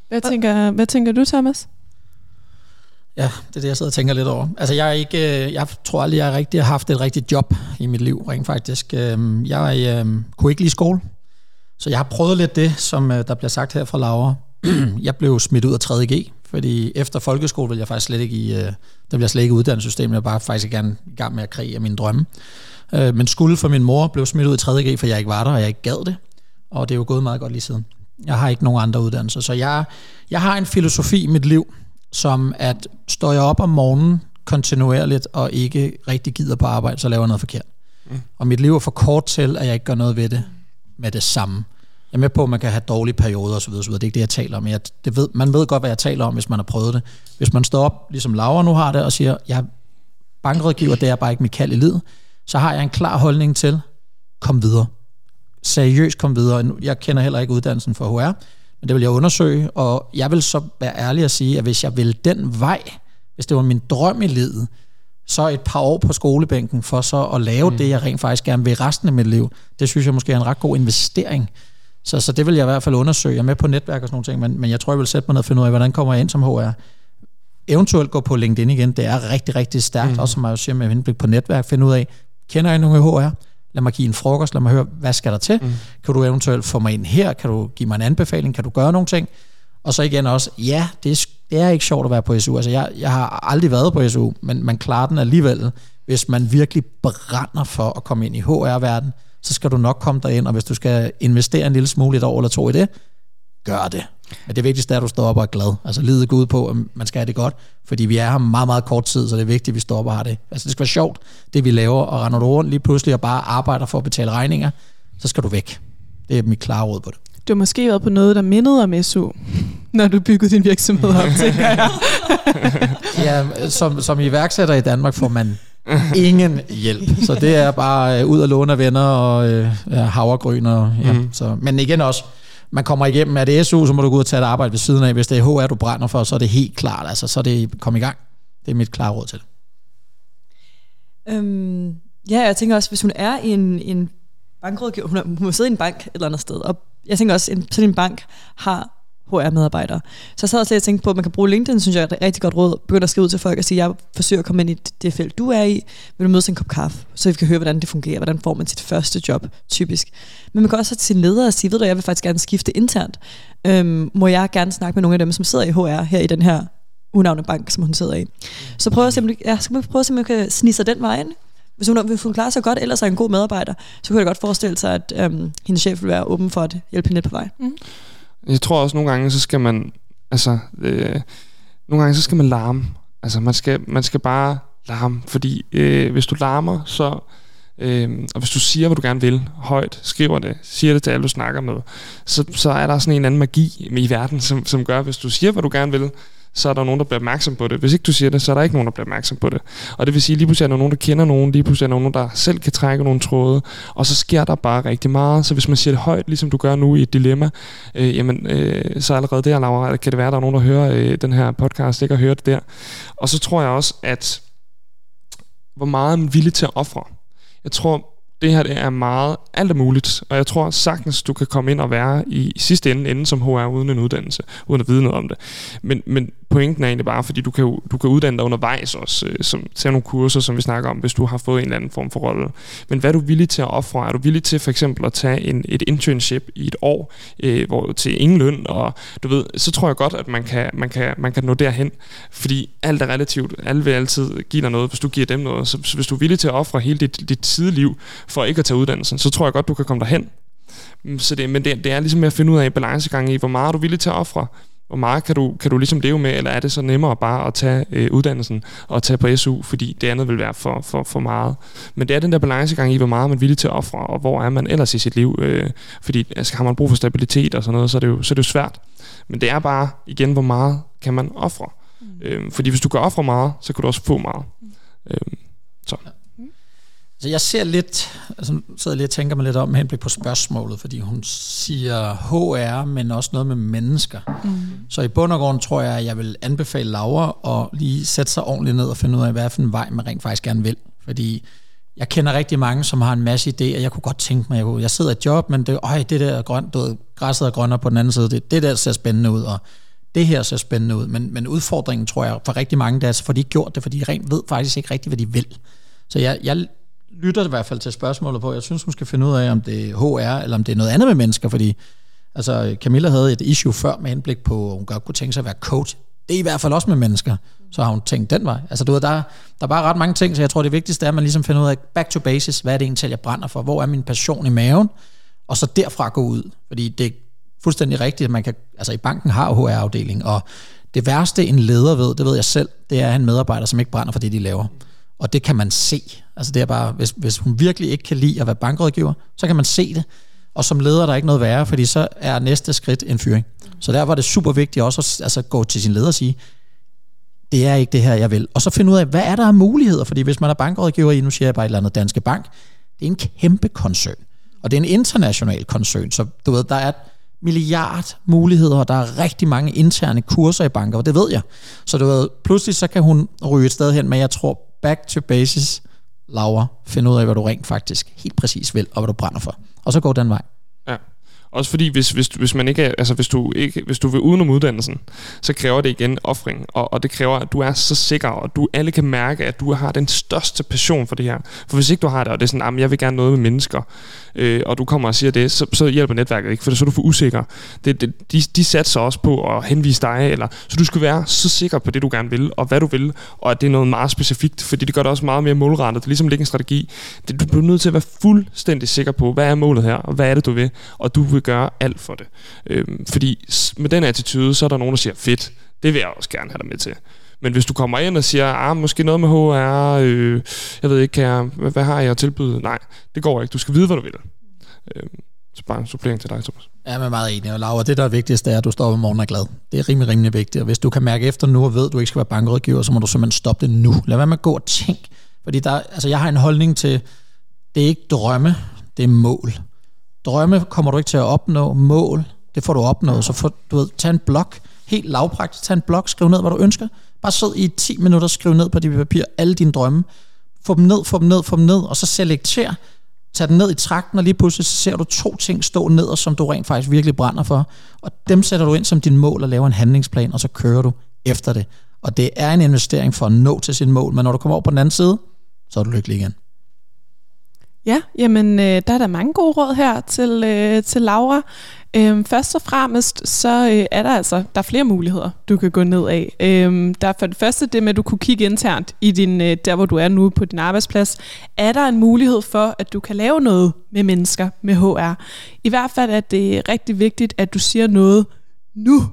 Hvad tænker, hvad tænker du, Thomas? Ja, det er det, jeg sidder og tænker lidt over. Altså, jeg, er ikke, øh, jeg tror aldrig, jeg rigtig har haft et rigtigt job i mit liv, rent faktisk. Øhm, jeg øh, kunne ikke lide skole, så jeg har prøvet lidt det, som øh, der bliver sagt her fra Laura. jeg blev smidt ud af 3.G, fordi efter folkeskole ville jeg faktisk slet ikke i, der bliver slet ikke uddannelsessystemet, jeg var bare faktisk gerne i gang med at kreere mine drømme. Men skulle for min mor blev smidt ud i 3.G, for jeg ikke var der, og jeg ikke gad det. Og det er jo gået meget godt lige siden. Jeg har ikke nogen andre uddannelser, så jeg, jeg har en filosofi i mit liv, som at står jeg op om morgenen kontinuerligt og ikke rigtig gider på arbejde, så laver jeg noget forkert. Mm. Og mit liv er for kort til, at jeg ikke gør noget ved det med det samme. Jeg er med på, at man kan have dårlige perioder osv. osv. Det er ikke det, jeg taler om. Jeg, det ved, man ved godt, hvad jeg taler om, hvis man har prøvet det. Hvis man står op, ligesom Laura nu har det, og siger, jeg er bankrådgiver, det er bare ikke mit kald i livet, så har jeg en klar holdning til, kom videre. Seriøst kom videre. Jeg kender heller ikke uddannelsen for HR, men det vil jeg undersøge, og jeg vil så være ærlig at sige, at hvis jeg vil den vej, hvis det var min drøm i livet, så et par år på skolebænken for så at lave mm. det, jeg rent faktisk gerne vil resten af mit liv, det synes jeg måske er en ret god investering. Så, så det vil jeg i hvert fald undersøge. Jeg er med på netværk og sådan nogle ting, men, men jeg tror, jeg vil sætte mig ned og finde ud af, hvordan kommer jeg ind som HR. Eventuelt gå på LinkedIn igen, det er rigtig, rigtig stærkt, mm. også som jeg siger med henblik på netværk, finde ud af, kender jeg nogle HR? lad mig give en frokost, lad mig høre, hvad skal der til? Mm. Kan du eventuelt få mig ind her? Kan du give mig en anbefaling? Kan du gøre nogle ting? Og så igen også, ja, det er, det er ikke sjovt at være på SU. Altså, jeg, jeg har aldrig været på SU, men man klarer den alligevel. Hvis man virkelig brænder for at komme ind i HR-verdenen, så skal du nok komme derind, og hvis du skal investere en lille smule et år eller to i det, gør det. Men det vigtigste er, at du står op og er glad. Altså livet går ud på, at man skal have det godt, fordi vi er her meget, meget kort tid, så det er vigtigt, at vi står op og har det. Altså det skal være sjovt, det vi laver, og render du rundt lige pludselig og bare arbejder for at betale regninger, så skal du væk. Det er mit klare råd på det. Du har måske været på noget, der mindede om SU, når du byggede din virksomhed op, tænker jeg. ja, som, som iværksætter i Danmark får man ingen hjælp. Så det er bare øh, ud og låne af venner og øh, havregryn. Og, ja, mm. så, men igen også, man kommer igennem, er det SU, så må du gå ud og tage et arbejde ved siden af. Hvis det er HR, du brænder for, så er det helt klart. Altså, så er det kom i gang. Det er mit klare råd til øhm, Ja, jeg tænker også, hvis hun er i en, en bankrådgiver, hun, er, hun må sidde i en bank et eller andet sted, og jeg tænker også, at sådan en bank har HR-medarbejdere. Så jeg sad også lidt og tænkte på, at man kan bruge LinkedIn, synes jeg er et rigtig godt råd. Begynd at skrive ud til folk og sige, jeg forsøger at komme ind i det felt, du er i. Vil du mødes en kop kaffe, så vi kan høre, hvordan det fungerer. Hvordan får man sit første job, typisk. Men man kan også til sin leder og sige, ved du, jeg vil faktisk gerne skifte internt. Øhm, må jeg gerne snakke med nogle af dem, som sidder i HR her i den her unavne bank, som hun sidder i. Så prøv at se, ja, skal man prøve at se, om man kan snige sig den vej ind. Hvis hun, hvis hun klarer sig godt, ellers er en god medarbejder, så kunne jeg godt forestille sig, at øhm, hendes chef vil være åben for at hjælpe hende lidt på vej. Mm. Jeg tror også nogle gange, så skal man, altså, øh, nogle gange så skal man larme. Altså, man skal, man skal bare larme, fordi øh, hvis du larmer, så, øh, og hvis du siger, hvad du gerne vil, højt, skriver det, siger det til alle, du snakker med, så, så er der sådan en anden magi i verden, som, som gør, hvis du siger, hvad du gerne vil, så er der nogen, der bliver opmærksom på det. Hvis ikke du siger det, så er der ikke nogen, der bliver opmærksom på det. Og det vil sige, lige pludselig er der nogen, der kender nogen, lige pludselig er der nogen, der selv kan trække nogle tråde, og så sker der bare rigtig meget. Så hvis man siger det højt, ligesom du gør nu i et dilemma, øh, jamen, øh, så allerede der, Laura, kan det være, at der er nogen, der hører øh, den her podcast, ikke har hørt det der. Og så tror jeg også, at hvor meget er villig til at ofre. Jeg tror, det her det er meget, alt er muligt, og jeg tror sagtens, du kan komme ind og være i sidste ende, ende som HR uden en uddannelse, uden at vide noget om det. Men, men pointen er egentlig bare, fordi du kan, du kan uddanne dig undervejs også, øh, som, tage nogle kurser, som vi snakker om, hvis du har fået en eller anden form for rolle. Men hvad er du villig til at ofre? Er du villig til for eksempel at tage en, et internship i et år, øh, hvor, til ingen løn, og du ved, så tror jeg godt, at man kan, man kan, man kan nå derhen, fordi alt er relativt. Alle vil altid give dig noget, hvis du giver dem noget. Så, så hvis du er villig til at ofre hele dit, dit tideliv for ikke at tage uddannelsen, så tror jeg godt, du kan komme derhen. Så det, men det, det er ligesom med at finde ud af balancegangen i, hvor meget er du villig til at ofre, hvor meget kan du, kan du ligesom leve med, eller er det så nemmere bare at tage øh, uddannelsen og tage på SU, fordi det andet vil være for, for, for meget. Men det er den der balancegang i, hvor meget man er villig til at ofre, og hvor er man ellers i sit liv. Øh, fordi altså, har man brug for stabilitet og sådan noget, så er, det jo, så er det jo svært. Men det er bare, igen, hvor meget kan man ofre. Mm. Øh, fordi hvis du kan ofre meget, så kan du også få meget. Mm. Øh, så. Så jeg ser lidt altså, sidder jeg lige og tænker mig lidt om med henblik på spørgsmålet, fordi hun siger HR, men også noget med mennesker. Mm. Så i bund og grund tror jeg, at jeg vil anbefale Laura at lige sætte sig ordentligt ned og finde ud af, hvad for en vej man rent faktisk gerne vil. Fordi jeg kender rigtig mange, som har en masse idéer. Jeg kunne godt tænke mig, jeg, kunne, jeg sidder i et job, men det, øj, det der er grønt, du ved, græsset er grønnere på den anden side, det, det der ser spændende ud, og det her ser spændende ud. Men, men udfordringen, tror jeg, for rigtig mange, det er, altså, for de gjort det, for de rent ved faktisk ikke rigtigt, hvad de vil. Så jeg, jeg lytter i hvert fald til spørgsmålet på, jeg synes, hun skal finde ud af, om det er HR, eller om det er noget andet med mennesker, fordi altså, Camilla havde et issue før med henblik på, at hun godt kunne tænke sig at være coach. Det er i hvert fald også med mennesker. Så har hun tænkt den vej. Altså du ved, der, der er bare ret mange ting, så jeg tror, det vigtigste er, at man ligesom finder ud af, back to basis, hvad er det egentlig, jeg brænder for? Hvor er min passion i maven? Og så derfra gå ud. Fordi det er fuldstændig rigtigt, at man kan, altså i banken har HR-afdeling, og det værste en leder ved, det ved jeg selv, det er en medarbejder, som ikke brænder for det, de laver. Og det kan man se. Altså det er bare, hvis, hvis hun virkelig ikke kan lide at være bankrådgiver, så kan man se det. Og som leder er der ikke noget værre, fordi så er næste skridt en fyring. Så der var det super vigtigt også at altså, gå til sin leder og sige, det er ikke det her, jeg vil. Og så finde ud af, hvad er der af muligheder? Fordi hvis man er bankrådgiver i, nu siger jeg bare et eller andet Danske Bank, det er en kæmpe koncern. Og det er en international koncern, så du ved, der er milliard muligheder, og der er rigtig mange interne kurser i banker, og det ved jeg. Så du ved, pludselig så kan hun ryge et sted hen, men jeg tror, back to basis, Laura, find ud af, hvad du rent faktisk helt præcis vil, og hvad du brænder for. Og så gå den vej. Også fordi, hvis, hvis, hvis, man ikke er, altså hvis, du ikke, hvis du vil udenom uddannelsen, så kræver det igen offring. Og, og det kræver, at du er så sikker, og du alle kan mærke, at du har den største passion for det her. For hvis ikke du har det, og det er sådan, ah, at jeg vil gerne noget med mennesker, øh, og du kommer og siger det, så, så hjælper netværket ikke, for så er du for usikker. Det, det, de, de satser også på at henvise dig, eller, så du skal være så sikker på det, du gerne vil, og hvad du vil, og at det er noget meget specifikt, fordi det gør det også meget mere målrettet. Det er ligesom at en strategi. Det, du bliver nødt til at være fuldstændig sikker på, hvad er målet her, og hvad er det, du vil, og du vil gøre alt for det. Øh, fordi med den attitude, så er der nogen, der siger, fedt, det vil jeg også gerne have dig med til. Men hvis du kommer ind og siger, ah, måske noget med HR, øh, jeg ved ikke, kan jeg, hvad, hvad har jeg at tilbyde? Nej, det går ikke. Du skal vide, hvad du vil. Øh, så bare en supplering til dig, Thomas. Ja, men meget enig. Og Laura, det der er vigtigst, er, at du står op om morgenen og er glad. Det er rimelig, rimelig vigtigt. Og hvis du kan mærke efter nu og ved, at du ikke skal være bankrådgiver, så må du simpelthen stoppe det nu. Lad være med at gå og tænke. Fordi der, altså jeg har en holdning til, det er ikke drømme, det er mål. Drømme kommer du ikke til at opnå. Mål, det får du opnået. Så får, du ved, tag en blok, helt lavpraktisk, tag en blok, skriv ned, hvad du ønsker. Bare sid i 10 minutter og skriv ned på dit papir alle dine drømme. Få dem ned, få dem ned, få dem ned, og så selekter. Tag den ned i trakten, og lige pludselig så ser du to ting stå ned, som du rent faktisk virkelig brænder for. Og dem sætter du ind som din mål og laver en handlingsplan, og så kører du efter det. Og det er en investering for at nå til sin mål, men når du kommer over på den anden side, så er du lykkelig igen. Ja, jamen øh, der er der mange gode råd her til, øh, til Laura. Øhm, først og fremmest, så øh, er der altså der er flere muligheder, du kan gå ned af. Øhm, der er for det første det med, at du kunne kigge internt i din, øh, der, hvor du er nu på din arbejdsplads. Er der en mulighed for, at du kan lave noget med mennesker med HR? I hvert fald er det rigtig vigtigt, at du siger noget nu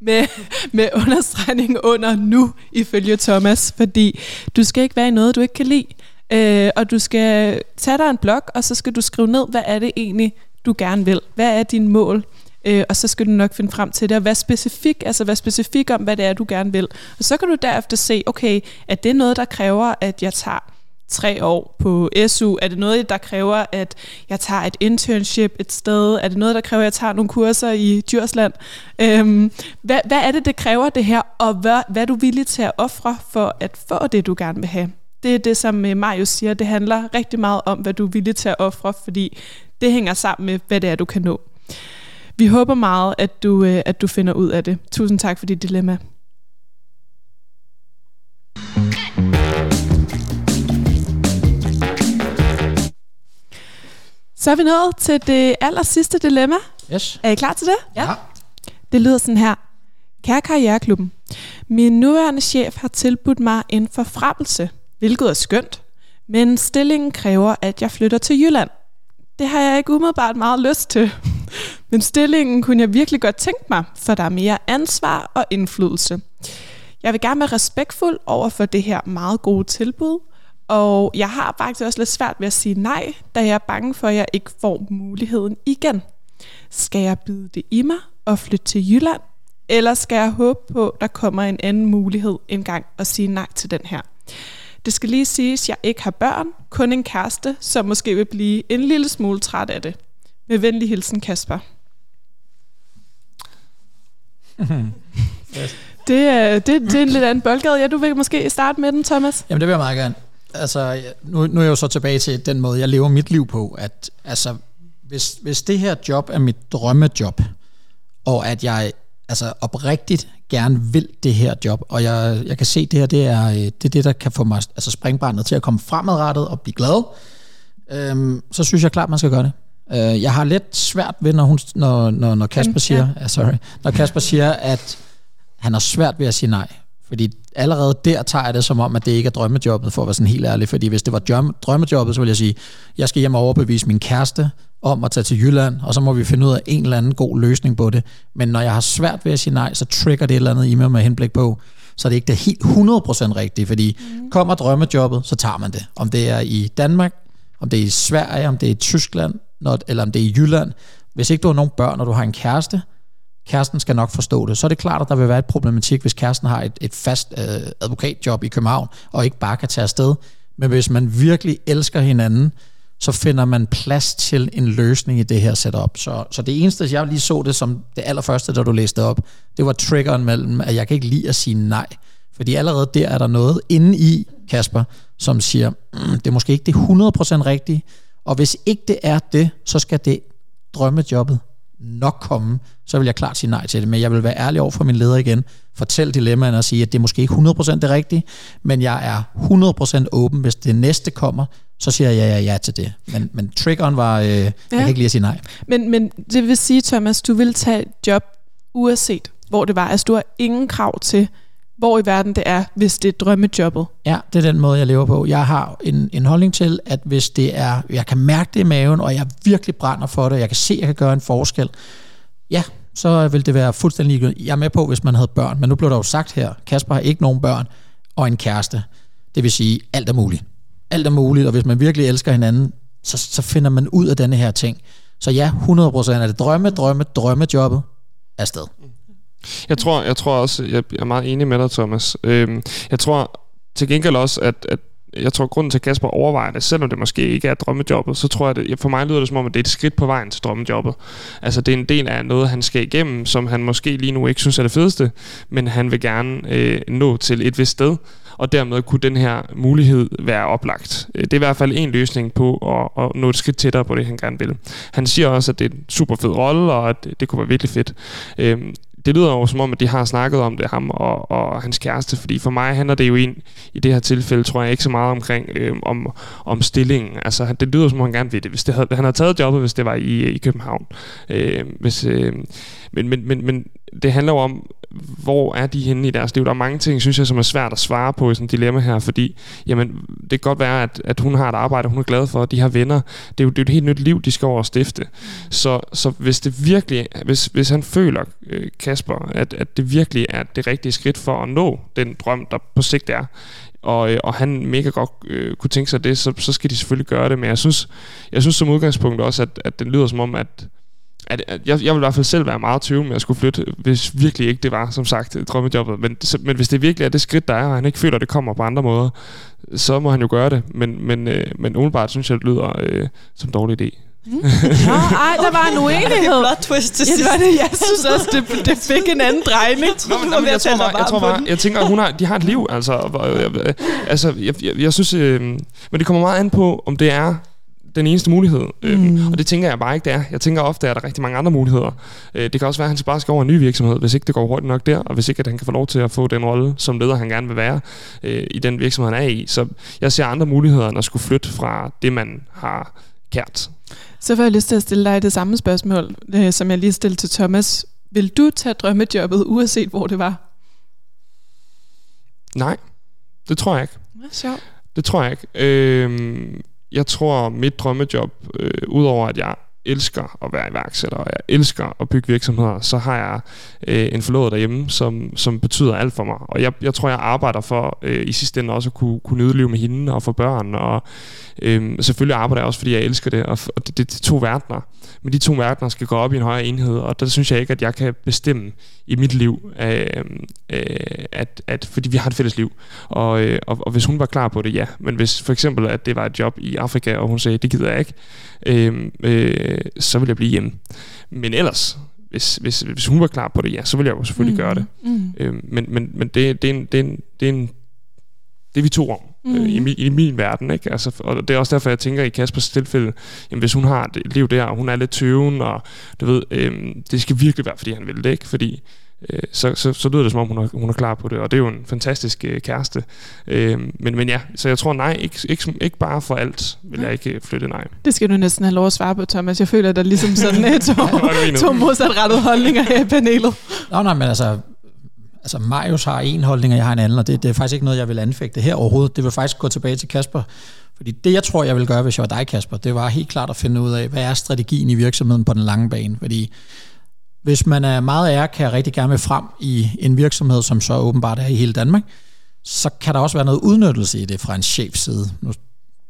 med, med understregning under nu, ifølge Thomas, fordi du skal ikke være i noget, du ikke kan lide. Øh, og du skal tage dig en blog, og så skal du skrive ned, hvad er det egentlig, du gerne vil. Hvad er dine mål? Øh, og så skal du nok finde frem til det, og være specifik, altså være specifik om, hvad det er, du gerne vil. Og så kan du derefter se, okay, er det noget, der kræver, at jeg tager tre år på SU? Er det noget, der kræver, at jeg tager et internship et sted? Er det noget, der kræver, at jeg tager nogle kurser i Djursland? Øhm, hvad, hvad er det, det kræver det her, og hvad, hvad er du villig til at ofre for at få det, du gerne vil have? Det er det, som øh, Marius siger. Det handler rigtig meget om, hvad du er villig til at ofre, fordi det hænger sammen med, hvad det er, du kan nå. Vi håber meget, at du, øh, at du finder ud af det. Tusind tak for dit dilemma. Så er vi nået til det aller sidste dilemma. Yes. Er I klar til det? Ja. Det lyder sådan her. Kære Karriereklubben, min nuværende chef har tilbudt mig en forfremmelse, hvilket er skønt, men stillingen kræver, at jeg flytter til Jylland. Det har jeg ikke umiddelbart meget lyst til. Men stillingen kunne jeg virkelig godt tænke mig, for der er mere ansvar og indflydelse. Jeg vil gerne være respektfuld over for det her meget gode tilbud, og jeg har faktisk også lidt svært ved at sige nej, da jeg er bange for, at jeg ikke får muligheden igen. Skal jeg bide det i mig og flytte til Jylland, eller skal jeg håbe på, at der kommer en anden mulighed en gang og sige nej til den her? Det skal lige siges, at jeg ikke har børn, kun en kæreste, som måske vil blive en lille smule træt af det. Med venlig hilsen, Kasper. det, er, det, det er en lidt anden boldgade. Ja, du vil måske starte med den, Thomas? Jamen, det vil jeg meget gerne. Altså, nu, nu er jeg jo så tilbage til den måde, jeg lever mit liv på, at altså, hvis, hvis det her job er mit drømmejob, og at jeg altså oprigtigt gerne vil det her job, og jeg, jeg kan se, det her det er, det er det, der kan få mig altså springbarnet til at komme fremadrettet og blive glad, øhm, så synes jeg klart, man skal gøre det. Øh, jeg har lidt svært ved, når, hun, når, når, når Kasper siger, ja, sorry, når Kasper siger, at han har svært ved at sige nej. Fordi allerede der tager jeg det som om, at det ikke er drømmejobbet, for at være sådan helt ærlig. Fordi hvis det var drømmejobbet, så vil jeg sige, jeg skal hjem og overbevise min kæreste om at tage til Jylland, og så må vi finde ud af en eller anden god løsning på det. Men når jeg har svært ved at sige nej, så trigger det et eller andet i mig med henblik på, så er det ikke det helt 100% rigtigt, fordi mm. kommer drømmejobbet, så tager man det. Om det er i Danmark, om det er i Sverige, om det er i Tyskland, når, eller om det er i Jylland. Hvis ikke du har nogen børn, og du har en kæreste, kæresten skal nok forstå det. Så er det klart, at der vil være et problematik, hvis kæresten har et, et fast øh, advokatjob i København, og ikke bare kan tage afsted. Men hvis man virkelig elsker hinanden, så finder man plads til en løsning i det her setup. Så, så det eneste, jeg lige så det som det allerførste, da du læste op, det var triggeren mellem, at jeg kan ikke lide at sige nej. Fordi allerede der er der noget inde i, Kasper, som siger, mm, det er måske ikke det 100% rigtige, og hvis ikke det er det, så skal det drømmejobbet nok komme, så vil jeg klart sige nej til det. Men jeg vil være ærlig over for min leder igen, fortælle dilemmaerne og sige, at det er måske ikke 100% det rigtige, men jeg er 100% åben, hvis det næste kommer, så siger jeg ja, ja til det. Men, men triggeren var, øh, ja. jeg kan ikke lige at sige nej. Men, men det vil sige, Thomas, du vil tage et job uanset, hvor det var. Altså du har ingen krav til, hvor i verden det er, hvis det er drømmejobbet. Ja, det er den måde, jeg lever på. Jeg har en, en holdning til, at hvis det er, jeg kan mærke det i maven, og jeg virkelig brænder for det, jeg kan se, at jeg kan gøre en forskel, ja, så vil det være fuldstændig ligegyldigt. Jeg er med på, hvis man havde børn, men nu blev der jo sagt her, Kasper har ikke nogen børn og en kæreste. Det vil sige, alt er muligt. Alt er muligt, og hvis man virkelig elsker hinanden, så, så finder man ud af denne her ting. Så ja, 100% er det drømme, drømme, drømmejobbet afsted. Jeg tror, jeg tror også, jeg er meget enig med dig, Thomas. Øhm, jeg tror til gengæld også, at, at jeg tror, grunden til, at Kasper overvejer det, selvom det måske ikke er drømmejobbet, så tror jeg, at for mig lyder det som om, at det er et skridt på vejen til drømmejobbet. Altså, det er en del af noget, han skal igennem, som han måske lige nu ikke synes er det fedeste, men han vil gerne øh, nå til et vist sted, og dermed kunne den her mulighed være oplagt. Øh, det er i hvert fald en løsning på at, at nå et skridt tættere på det, han gerne vil. Han siger også, at det er en super fed rolle, og at det kunne være virkelig fedt. Øh, det lyder jo som om, at de har snakket om det, ham og, og hans kæreste, fordi for mig handler det jo ind i det her tilfælde, tror jeg ikke så meget omkring øh, om, om stillingen. Altså, det lyder som om, han gerne vil det. Hvis det havde, han havde taget jobbet, hvis det var i, øh, i København. Øh, hvis, øh, men, men, men, men det handler jo om, hvor er de henne i deres liv. Der er mange ting, synes jeg, som er svært at svare på i sådan et dilemma her, fordi jamen, det kan godt være, at, at hun har et arbejde, hun er glad for, de har venner. Det er jo, det er et helt nyt liv, de skal over og stifte. Så, så hvis det virkelig, hvis, hvis han føler, øh, Kasper, at, at det virkelig er det rigtige skridt for at nå den drøm, der på sigt er, og, øh, og han mega godt øh, kunne tænke sig det, så, så skal de selvfølgelig gøre det. Men jeg synes, jeg synes som udgangspunkt også, at, at det lyder som om, at at, at jeg, jeg vil i hvert fald selv være meget tvivl med at skulle flytte, hvis virkelig ikke det var, som sagt, drømmejobbet. Men, så, men hvis det virkelig er det skridt, der er, og han ikke føler, at det kommer på andre måder, så må han jo gøre det. Men, men, øh, men umiddelbart synes jeg, det lyder øh, som en dårlig idé. Mm. Nå, ej, der var en uenighed. Plot twist til ja, det var det. Jeg synes også, det, det fik en anden drejning. Nå, men, jamen, jeg, tror bare, jeg, tror bare, jeg tænker, hun har, de har et liv. Altså, altså jeg, jeg, jeg synes, øh, men det kommer meget an på, om det er den eneste mulighed. Øhm, mm. Og det tænker jeg bare ikke, det er. Jeg tænker ofte, at der er rigtig mange andre muligheder. Øh, det kan også være, at han bare skal over en ny virksomhed, hvis ikke det går hurtigt nok der, og hvis ikke at han kan få lov til at få den rolle som leder, han gerne vil være øh, i den virksomhed, han er i. Så jeg ser andre muligheder, end at skulle flytte fra det, man har kært. Så får jeg lyst til at stille dig det samme spørgsmål, øh, som jeg lige stillede til Thomas. Vil du tage drømmejobbet, uanset hvor det var? Nej, det tror jeg ikke. Hvad sjovt. Det tror jeg ikke. Øh, jeg tror, mit drømmejob, øh, udover at jeg elsker at være iværksætter, og jeg elsker at bygge virksomheder, så har jeg øh, en forlovet derhjemme, som, som betyder alt for mig. Og jeg, jeg tror, jeg arbejder for øh, i sidste ende også at kunne, kunne nyde liv med hende og få børn. Og øh, selvfølgelig arbejder jeg også, fordi jeg elsker det, og, og det, det, det er to verdener. Men de to verdener skal gå op i en højere enhed, og der synes jeg ikke, at jeg kan bestemme i mit liv, øh, øh, at, at, fordi vi har et fælles liv. Og, øh, og, og hvis hun var klar på det, ja. Men hvis for eksempel, at det var et job i Afrika, og hun sagde, det gider jeg ikke, øh, øh, så vil jeg blive hjemme. Men ellers, hvis, hvis, hvis hun var klar på det, ja, så ville jeg jo selvfølgelig mm. gøre det. Mm. Øh, men men, men det, det, er en, det, er en, det er en det er vi to om mm. øh, i, min, i min verden. Ikke? Altså, og det er også derfor, jeg tænker i Kaspers tilfælde, jamen, hvis hun har et liv der, og hun er lidt tøven, og du ved, øh, det skal virkelig være, fordi han vil det, ikke? Fordi øh, så, så, så lyder det som om, hun er, hun er klar på det, og det er jo en fantastisk øh, kæreste. Øh, men, men ja, så jeg tror nej, ikke, ikke, ikke bare for alt vil jeg ikke flytte nej. Det skal du næsten have lov at svare på, Thomas. Jeg føler, at der er ligesom sådan et to, to modsatrettede holdninger her i panelet. Nå, nej, men altså, altså Marius har en holdning, og jeg har en anden, og det, det er faktisk ikke noget, jeg vil anfægte her overhovedet. Det vil faktisk gå tilbage til Kasper. Fordi det, jeg tror, jeg vil gøre, hvis jeg var dig, Kasper, det var helt klart at finde ud af, hvad er strategien i virksomheden på den lange bane. Fordi hvis man er meget ære, kan jeg rigtig gerne med frem i en virksomhed, som så åbenbart er i hele Danmark, så kan der også være noget udnyttelse i det fra en chefs side. Nu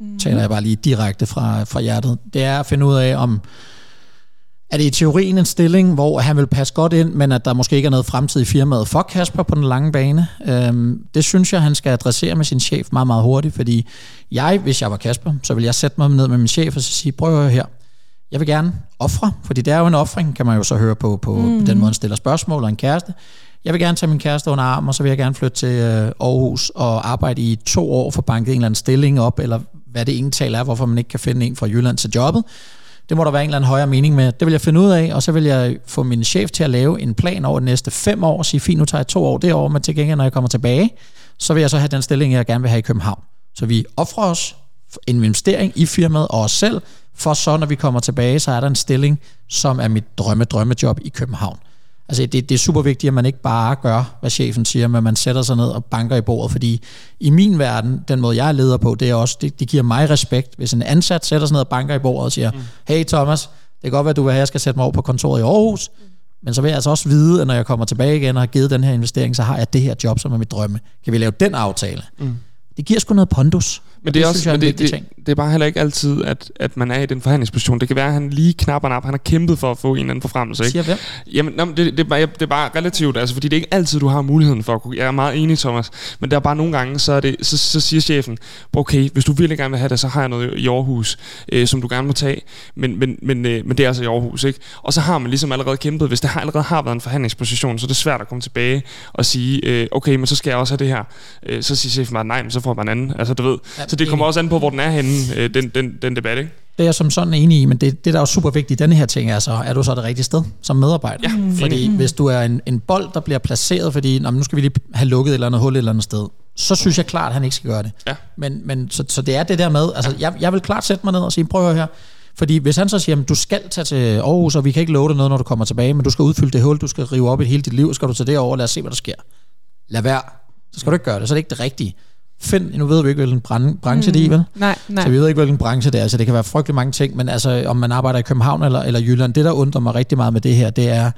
mm. taler jeg bare lige direkte fra, fra hjertet. Det er at finde ud af, om er det i teorien en stilling, hvor han vil passe godt ind, men at der måske ikke er noget fremtid i firmaet for Kasper på den lange bane? Øhm, det synes jeg, han skal adressere med sin chef meget, meget hurtigt, fordi jeg, hvis jeg var Kasper, så vil jeg sætte mig ned med min chef og så sige, prøv at her, jeg vil gerne ofre, fordi det er jo en offring, kan man jo så høre på, på mm. den måde, han stiller spørgsmål og en kæreste. Jeg vil gerne tage min kæreste under arm, og så vil jeg gerne flytte til øh, Aarhus og arbejde i to år for banket en eller anden stilling op, eller hvad det egentlig er, hvorfor man ikke kan finde en fra Jylland til jobbet. Det må der være en eller anden højere mening med. Det vil jeg finde ud af, og så vil jeg få min chef til at lave en plan over de næste fem år, og sige, fint, nu tager jeg to år det år, men til gengæld, når jeg kommer tilbage, så vil jeg så have den stilling, jeg gerne vil have i København. Så vi offrer os en investering i firmaet og os selv, for så når vi kommer tilbage, så er der en stilling, som er mit drømme drømmejob i København. Altså det, det er super vigtigt, at man ikke bare gør, hvad chefen siger, men man sætter sig ned og banker i bordet, fordi i min verden, den måde jeg er leder på, det er også, det, det giver mig respekt, hvis en ansat sætter sig ned og banker i bordet og siger, mm. hey Thomas, det kan godt være, at du vil have, at jeg skal sætte mig over på kontoret i Aarhus, men så vil jeg altså også vide, at når jeg kommer tilbage igen og har givet den her investering, så har jeg det her job, som er mit drømme. Kan vi lave den aftale? Mm. Det giver sgu noget pondus. Men det, er det, også, men det, det, det, er bare heller ikke altid, at, at man er i den forhandlingsposition. Det kan være, at han lige knapper op. Han har kæmpet for at få en eller anden forfremmelse. Ikke? Siger hvem? Jamen, nå, det, det, er bare, det er bare relativt, altså, fordi det er ikke altid, du har muligheden for at kunne. Jeg er meget enig, Thomas. Men der er bare nogle gange, så, er det, så, så siger chefen, okay, hvis du virkelig gerne vil have det, så har jeg noget i Aarhus, øh, som du gerne må tage. Men, men, men, øh, men det er altså i Aarhus, ikke? Og så har man ligesom allerede kæmpet. Hvis det har, allerede har været en forhandlingsposition, så er det svært at komme tilbage og sige, øh, okay, men så skal jeg også have det her. Øh, så siger chefen bare, nej, men så får man en anden. Altså, du ved. Ja, så det kommer også an på, hvor den er henne, øh, den, den, den debat, ikke? Det er jeg som sådan enig i, men det, det der er jo super vigtigt i denne her ting, er så, er du så det rigtige sted som medarbejder? Ja, fordi mm. hvis du er en, en bold, der bliver placeret, fordi nu skal vi lige have lukket et eller andet hul et eller andet sted, så synes jeg klart, at han ikke skal gøre det. Ja. Men, men så, så det er det der med, altså jeg, jeg vil klart sætte mig ned og sige, prøv at høre her, fordi hvis han så siger, at du skal tage til Aarhus, og vi kan ikke love dig noget, når du kommer tilbage, men du skal udfylde det hul, du skal rive op i hele dit liv, skal du tage det over, og lad os se, hvad der sker. Lad være. Så skal du ikke gøre det, så er det ikke det rigtige find, nu ved vi ikke, hvilken branche mm. det er i, vel? Nej, nej. Så vi ved ikke, hvilken branche det er, så det kan være frygtelig mange ting, men altså, om man arbejder i København eller, eller Jylland, det der undrer mig rigtig meget med det her, det er,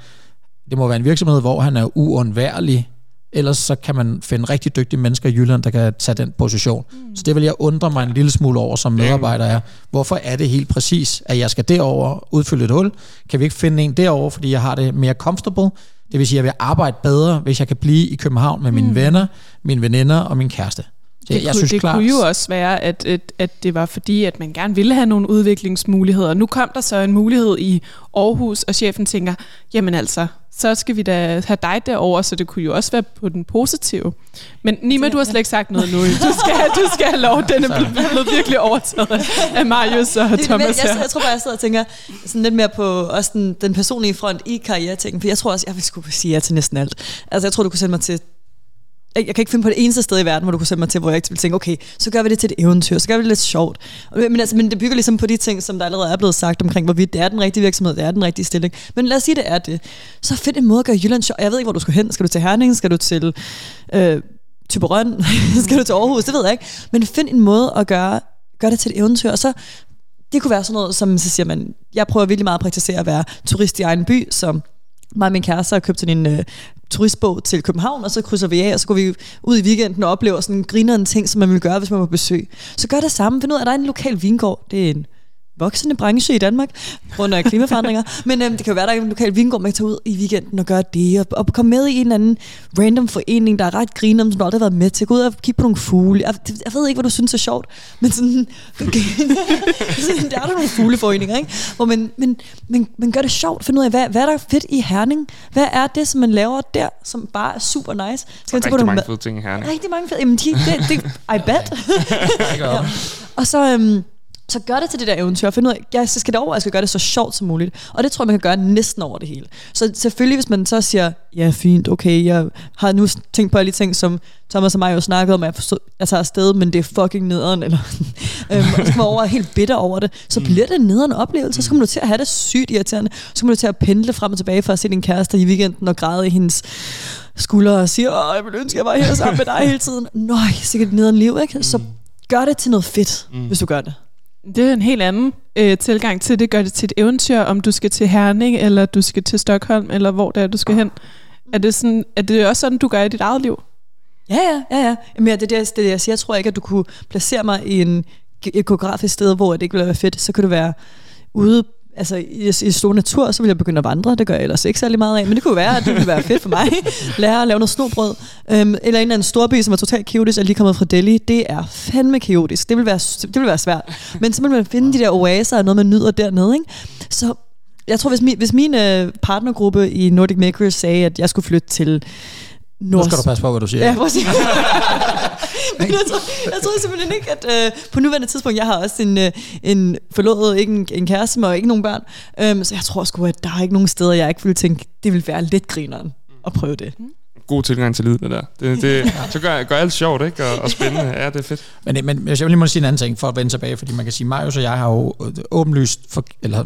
det må være en virksomhed, hvor han er uundværlig, ellers så kan man finde rigtig dygtige mennesker i Jylland, der kan tage den position. Mm. Så det vil jeg undre mig en lille smule over som medarbejder er. Hvorfor er det helt præcis, at jeg skal derover udfylde et hul? Kan vi ikke finde en derover, fordi jeg har det mere comfortable? Det vil sige, at jeg vil arbejde bedre, hvis jeg kan blive i København med mine mm. venner, mine veninder og min kæreste. Det, jeg kunne, synes, det klart. kunne jo også være, at, at, at det var fordi, at man gerne ville have nogle udviklingsmuligheder. Nu kom der så en mulighed i Aarhus, og chefen tænker, jamen altså, så skal vi da have dig derover, så det kunne jo også være på den positive. Men Nima, du har slet ikke sagt noget nu. Du skal, du skal have lov, den er blevet virkelig overtaget af Marius og Thomas jeg, jeg, jeg tror bare, jeg sidder og tænker sådan lidt mere på også den, den personlige front i karrieretingen, for jeg tror også, jeg vil skulle sige ja til næsten alt. Altså jeg tror, du kunne sende mig til jeg, jeg kan ikke finde på det eneste sted i verden, hvor du kunne sætte mig til, hvor jeg ikke ville tænke, okay, så gør vi det til et eventyr, så gør vi det lidt sjovt. Men, altså, men det bygger ligesom på de ting, som der allerede er blevet sagt omkring, hvorvidt det er den rigtige virksomhed, det er den rigtige stilling. Men lad os sige, det er det. Så find en måde at gøre Jylland sjovt. Jeg ved ikke, hvor du skal hen. Skal du til Herning? Skal du til øh, Typerøn? skal du til Aarhus? Det ved jeg ikke. Men find en måde at gøre, gøre det til et eventyr, og så det kunne være sådan noget, som så siger man, jeg prøver virkelig meget at praktisere at være turist i egen by, som mig og min kæreste har købt sådan en øh, turistbog til København, og så krydser vi af, og så går vi ud i weekenden og oplever sådan en ting, som man ville gøre, hvis man var på besøg. Så gør det samme. Find ud af, at der er en lokal vingård. Det er en voksende branche i Danmark, grund af klimaforandringer. Men øhm, det kan jo være, der er en lokal vingård, man kan tage ud i weekenden og gøre det, og, og komme med i en eller anden random forening, der er ret griner, som du aldrig har været med til. Gå ud og kigge på nogle fugle. Jeg, jeg ved ikke, hvad du synes er sjovt, men sådan, okay. der er der nogle fugleforeninger, ikke? Hvor man, men, men, men gør det sjovt. Find ud af, hvad, hvad er der fedt i Herning? Hvad er det, som man laver der, som bare er super nice? Skal der er rigtig mange fede ting i Herning. Rigtig mange fede. Jamen, de, det, det, I bet. ja. Og så... Øhm, så gør det til det der eventyr, og find ud af, jeg skal det over, jeg skal gøre det så sjovt som muligt. Og det tror jeg, man kan gøre næsten over det hele. Så selvfølgelig, hvis man så siger, ja fint, okay, jeg har nu tænkt på alle de ting, som Thomas og mig jo snakkede om, at jeg, jeg tager afsted, men det er fucking nederen, eller øhm, og så kommer over helt bitter over det, så mm. bliver det en nederen oplevelse, så kommer du til at have det sygt irriterende, så kommer du til at pendle frem og tilbage for at se din kæreste i weekenden og græde i hendes skuldre og sige, åh, jeg vil ønske, jeg var her sammen med dig hele tiden. Nøj, sikkert nederen liv, ikke? Så gør det til noget fedt, mm. hvis du gør det. Det er en helt anden øh, tilgang til det. Gør det til et eventyr, om du skal til Herning, eller du skal til Stockholm, eller hvor det er, du skal hen. Er det, sådan, er det også sådan, du gør i dit eget liv? Ja, ja, ja. ja. Jamen, det, det, det, jeg siger, jeg tror ikke, at du kunne placere mig i en, et geografisk sted, hvor det ikke ville være fedt. Så kan du være ude altså i, i stor natur, så vil jeg begynde at vandre. Det gør jeg ellers ikke særlig meget af, men det kunne være, at det ville være fedt for mig. Lære at lave noget snobrød. Øhm, eller en eller anden storby, som er totalt kaotisk, og lige kommet fra Delhi. Det er fandme kaotisk. Det vil være, det vil være svært. Men så vil man finde de der oaser og noget, man nyder dernede. Ikke? Så jeg tror, hvis min, hvis min øh, partnergruppe i Nordic Makers sagde, at jeg skulle flytte til Nord... Nu skal du passe på, hvad du siger. Ja, præcis. Men jeg, tror, jeg tror simpelthen ikke, at øh, på nuværende tidspunkt, jeg har også en, øh, en forlovet, ikke en, en kæreste med, og ikke nogen børn. Øhm, så jeg tror sgu, at der er ikke nogen steder, jeg ikke ville tænke, det vil være lidt grineren at prøve det. Mm. God tilgang til livet, det der. Det, det, så gør, gør alt sjovt, ikke? Og, og spændende. Ja, det er fedt. Men, men jeg vil lige må sige en anden ting, for at vende tilbage, fordi man kan sige, Marius og jeg har jo åbenlyst for, eller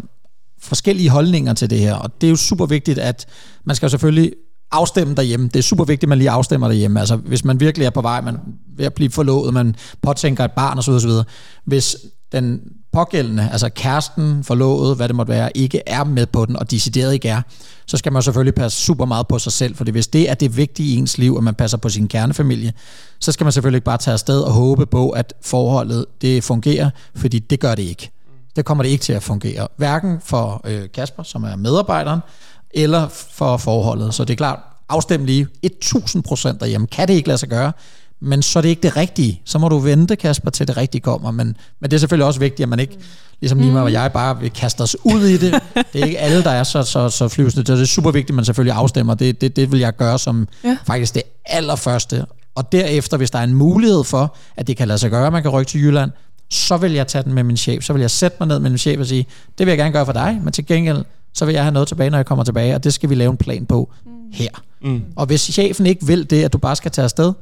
forskellige holdninger til det her, og det er jo super vigtigt, at man skal jo selvfølgelig afstemme derhjemme. Det er super vigtigt, at man lige afstemmer derhjemme. Altså, hvis man virkelig er på vej, man er ved at blive forlovet, man påtænker et barn osv. osv. Hvis den pågældende, altså kæresten, forlovet, hvad det måtte være, ikke er med på den, og decideret ikke er, så skal man selvfølgelig passe super meget på sig selv, for hvis det er det vigtige i ens liv, at man passer på sin kernefamilie, så skal man selvfølgelig ikke bare tage afsted og håbe på, at forholdet det fungerer, fordi det gør det ikke. Det kommer det ikke til at fungere. Hverken for øh, Kasper, som er medarbejderen, eller for forholdet. Så det er klart, afstem lige 1000 procent derhjemme. Kan det ikke lade sig gøre, men så er det ikke det rigtige. Så må du vente, Kasper, til det rigtige kommer. Men, men det er selvfølgelig også vigtigt, at man ikke, ligesom Nima og jeg, bare vil kaste os ud i det. Det er ikke alle, der er så, så, så flyvende. Det er super vigtigt, at man selvfølgelig afstemmer. Det, det, det vil jeg gøre som ja. faktisk det allerførste. Og derefter, hvis der er en mulighed for, at det kan lade sig gøre, at man kan rykke til Jylland, så vil jeg tage den med min chef. Så vil jeg sætte mig ned med min chef og sige, det vil jeg gerne gøre for dig, men til gengæld, så vil jeg have noget tilbage, når jeg kommer tilbage, og det skal vi lave en plan på mm. her. Mm. Og hvis chefen ikke vil det, at du bare skal tage afsted,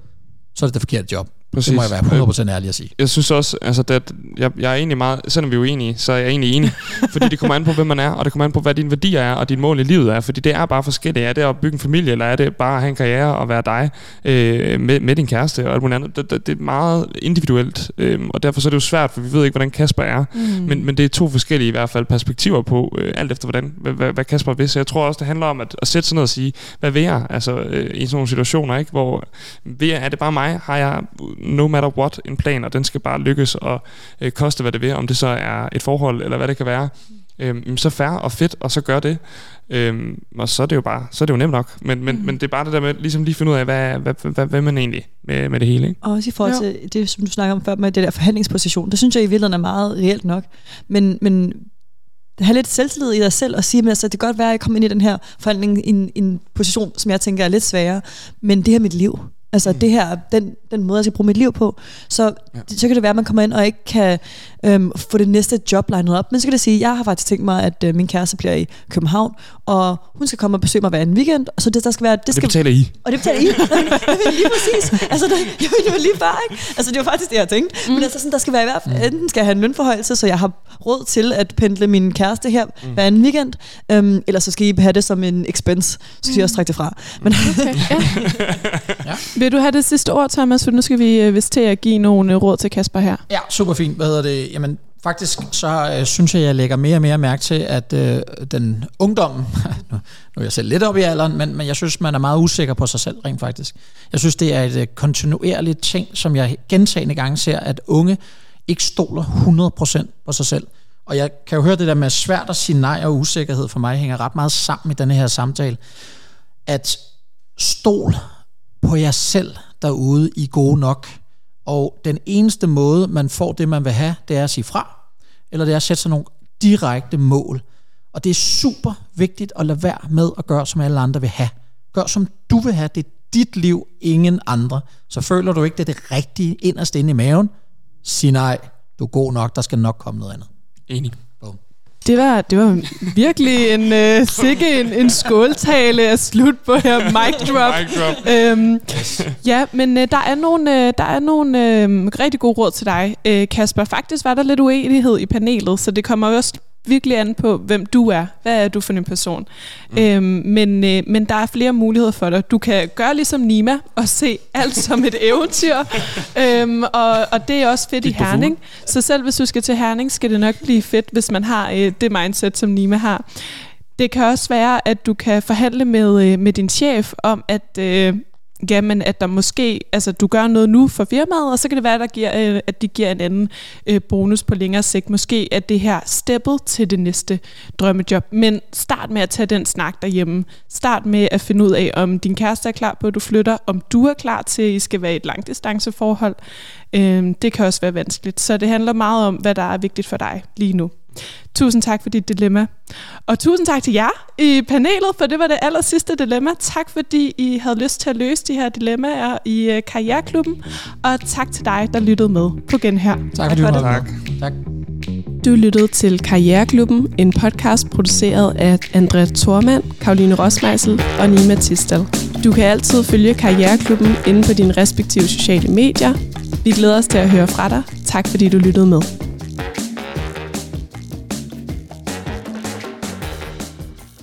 så er det det forkerte job. Præcis. Det må jeg være 100% ærlig at sige. Jeg synes også, altså, at jeg, jeg er egentlig meget, selvom vi er uenige, så er jeg egentlig enig. fordi det kommer an på, hvem man er, og det kommer an på, hvad dine værdier er, og dit mål i livet er. Fordi det er bare forskelligt. Er det at bygge en familie, eller er det bare at have en karriere og være dig øh, med, med din kæreste og alt muligt andet? Det, det, det er meget individuelt, øh, og derfor så er det jo svært, for vi ved ikke, hvordan Kasper er. Mm. Men, men det er to forskellige i hvert fald perspektiver på, øh, alt efter hvordan, hvad, hvad Kasper vil. Så jeg tror også, det handler om at, at sætte sig ned og sige, hvad vil jeg? Altså øh, i sådan nogle situationer, ikke? hvor vil jeg, er det bare mig? Har jeg no matter what en plan, og den skal bare lykkes og øh, koste, hvad det vil, om det så er et forhold, eller hvad det kan være. Øhm, så færre og fedt, og så gør det. Øhm, og så er det jo bare, så er det jo nemt nok. Men, men, mm. men det er bare det der med, ligesom lige finde ud af, hvad, hvad, hvad, hvad, man egentlig med, med det hele. Ikke? Og også i forhold til jo. det, som du snakker om før, med det der forhandlingsposition, det synes jeg i virkeligheden er meget reelt nok. Men, men have lidt selvtillid i dig selv og sige, at altså, det kan godt være, at jeg kommer ind i den her forhandling i en, en position, som jeg tænker er lidt sværere, men det her er mit liv. Altså mm. det her, den, den måde, jeg skal bruge mit liv på. Så, ja. så kan det være, at man kommer ind og ikke kan øhm, få det næste job legnet op. Men så kan det sige, at jeg har faktisk tænkt mig, at øh, min kæreste bliver i København, og hun skal komme og besøge mig hver en weekend. Så det, der skal være, det, skal, det betaler I. Og det betaler I. lige præcis. Altså, det, jeg, det var lige før, ikke? Altså, det var faktisk det, jeg tænkte. Mm. Men altså, sådan, der skal være i hvert fald, mm. enten skal jeg have en lønforhøjelse, så jeg har råd til at pendle min kæreste her mm. hver en weekend, øhm, eller så skal I have det som en expense. Så skal mm. I også trække det fra. Men okay, ja. ja. Vil du have det sidste ord, Thomas? For nu skal vi øh, vist til at give nogle øh, råd til Kasper her. Ja, super fint. Hvad hedder det? Jamen, Faktisk så øh, synes jeg, jeg lægger mere og mere mærke til, at øh, den ungdom, nu, nu er jeg selv lidt op i alderen, men, men jeg synes, man er meget usikker på sig selv rent faktisk. Jeg synes, det er et øh, kontinuerligt ting, som jeg gentagende gange ser, at unge ikke stoler 100% på sig selv. Og jeg kan jo høre det der med svært at sige nej og usikkerhed for mig hænger ret meget sammen i denne her samtale. At stol på jer selv derude i gode nok. Og den eneste måde, man får det, man vil have, det er at sige fra. Eller det er at sætte sig nogle direkte mål. Og det er super vigtigt at lade være med at gøre, som alle andre vil have. Gør, som du vil have. Det er dit liv, ingen andre. Så føler du ikke, det er det rigtige inderst inde i maven. Sig nej. Du er god nok. Der skal nok komme noget andet. Enig. Det var, det var virkelig en uh, sikke en, en skåltale at slut på her mic drop. Mic drop. Øhm, ja, men uh, der er nogle, uh, der er nogle uh, rigtig gode råd til dig, uh, Kasper. Faktisk var der lidt uenighed i panelet, så det kommer også virkelig an på, hvem du er. Hvad er du for en person? Mm. Øhm, men, øh, men der er flere muligheder for dig. Du kan gøre ligesom Nima og se alt som et eventyr. øhm, og, og det er også fedt Gik i Herning. Så selv hvis du skal til Herning, skal det nok blive fedt, hvis man har øh, det mindset, som Nima har. Det kan også være, at du kan forhandle med, øh, med din chef om, at... Øh, jamen, at der måske, altså du gør noget nu for firmaet, og så kan det være, der giver, øh, at de giver en anden øh, bonus på længere sigt. Måske at det her steppet til det næste drømmejob. Men start med at tage den snak derhjemme. Start med at finde ud af, om din kæreste er klar på, at du flytter, om du er klar til, at I skal være i et langdistanceforhold. Øh, det kan også være vanskeligt. Så det handler meget om, hvad der er vigtigt for dig lige nu. Tusind tak for dit dilemma. Og tusind tak til jer i panelet, for det var det aller sidste dilemma. Tak fordi I havde lyst til at løse de her dilemmaer i uh, Karriereklubben. Og tak til dig, der lyttede med på Genhør. Tak for, tak det. Tak. tak. Du lyttede til Karriereklubben, en podcast produceret af Andrea Thormand, Karoline Rosmeisel og Nima Tistel. Du kan altid følge Karriereklubben inde på dine respektive sociale medier. Vi glæder os til at høre fra dig. Tak fordi du lyttede med.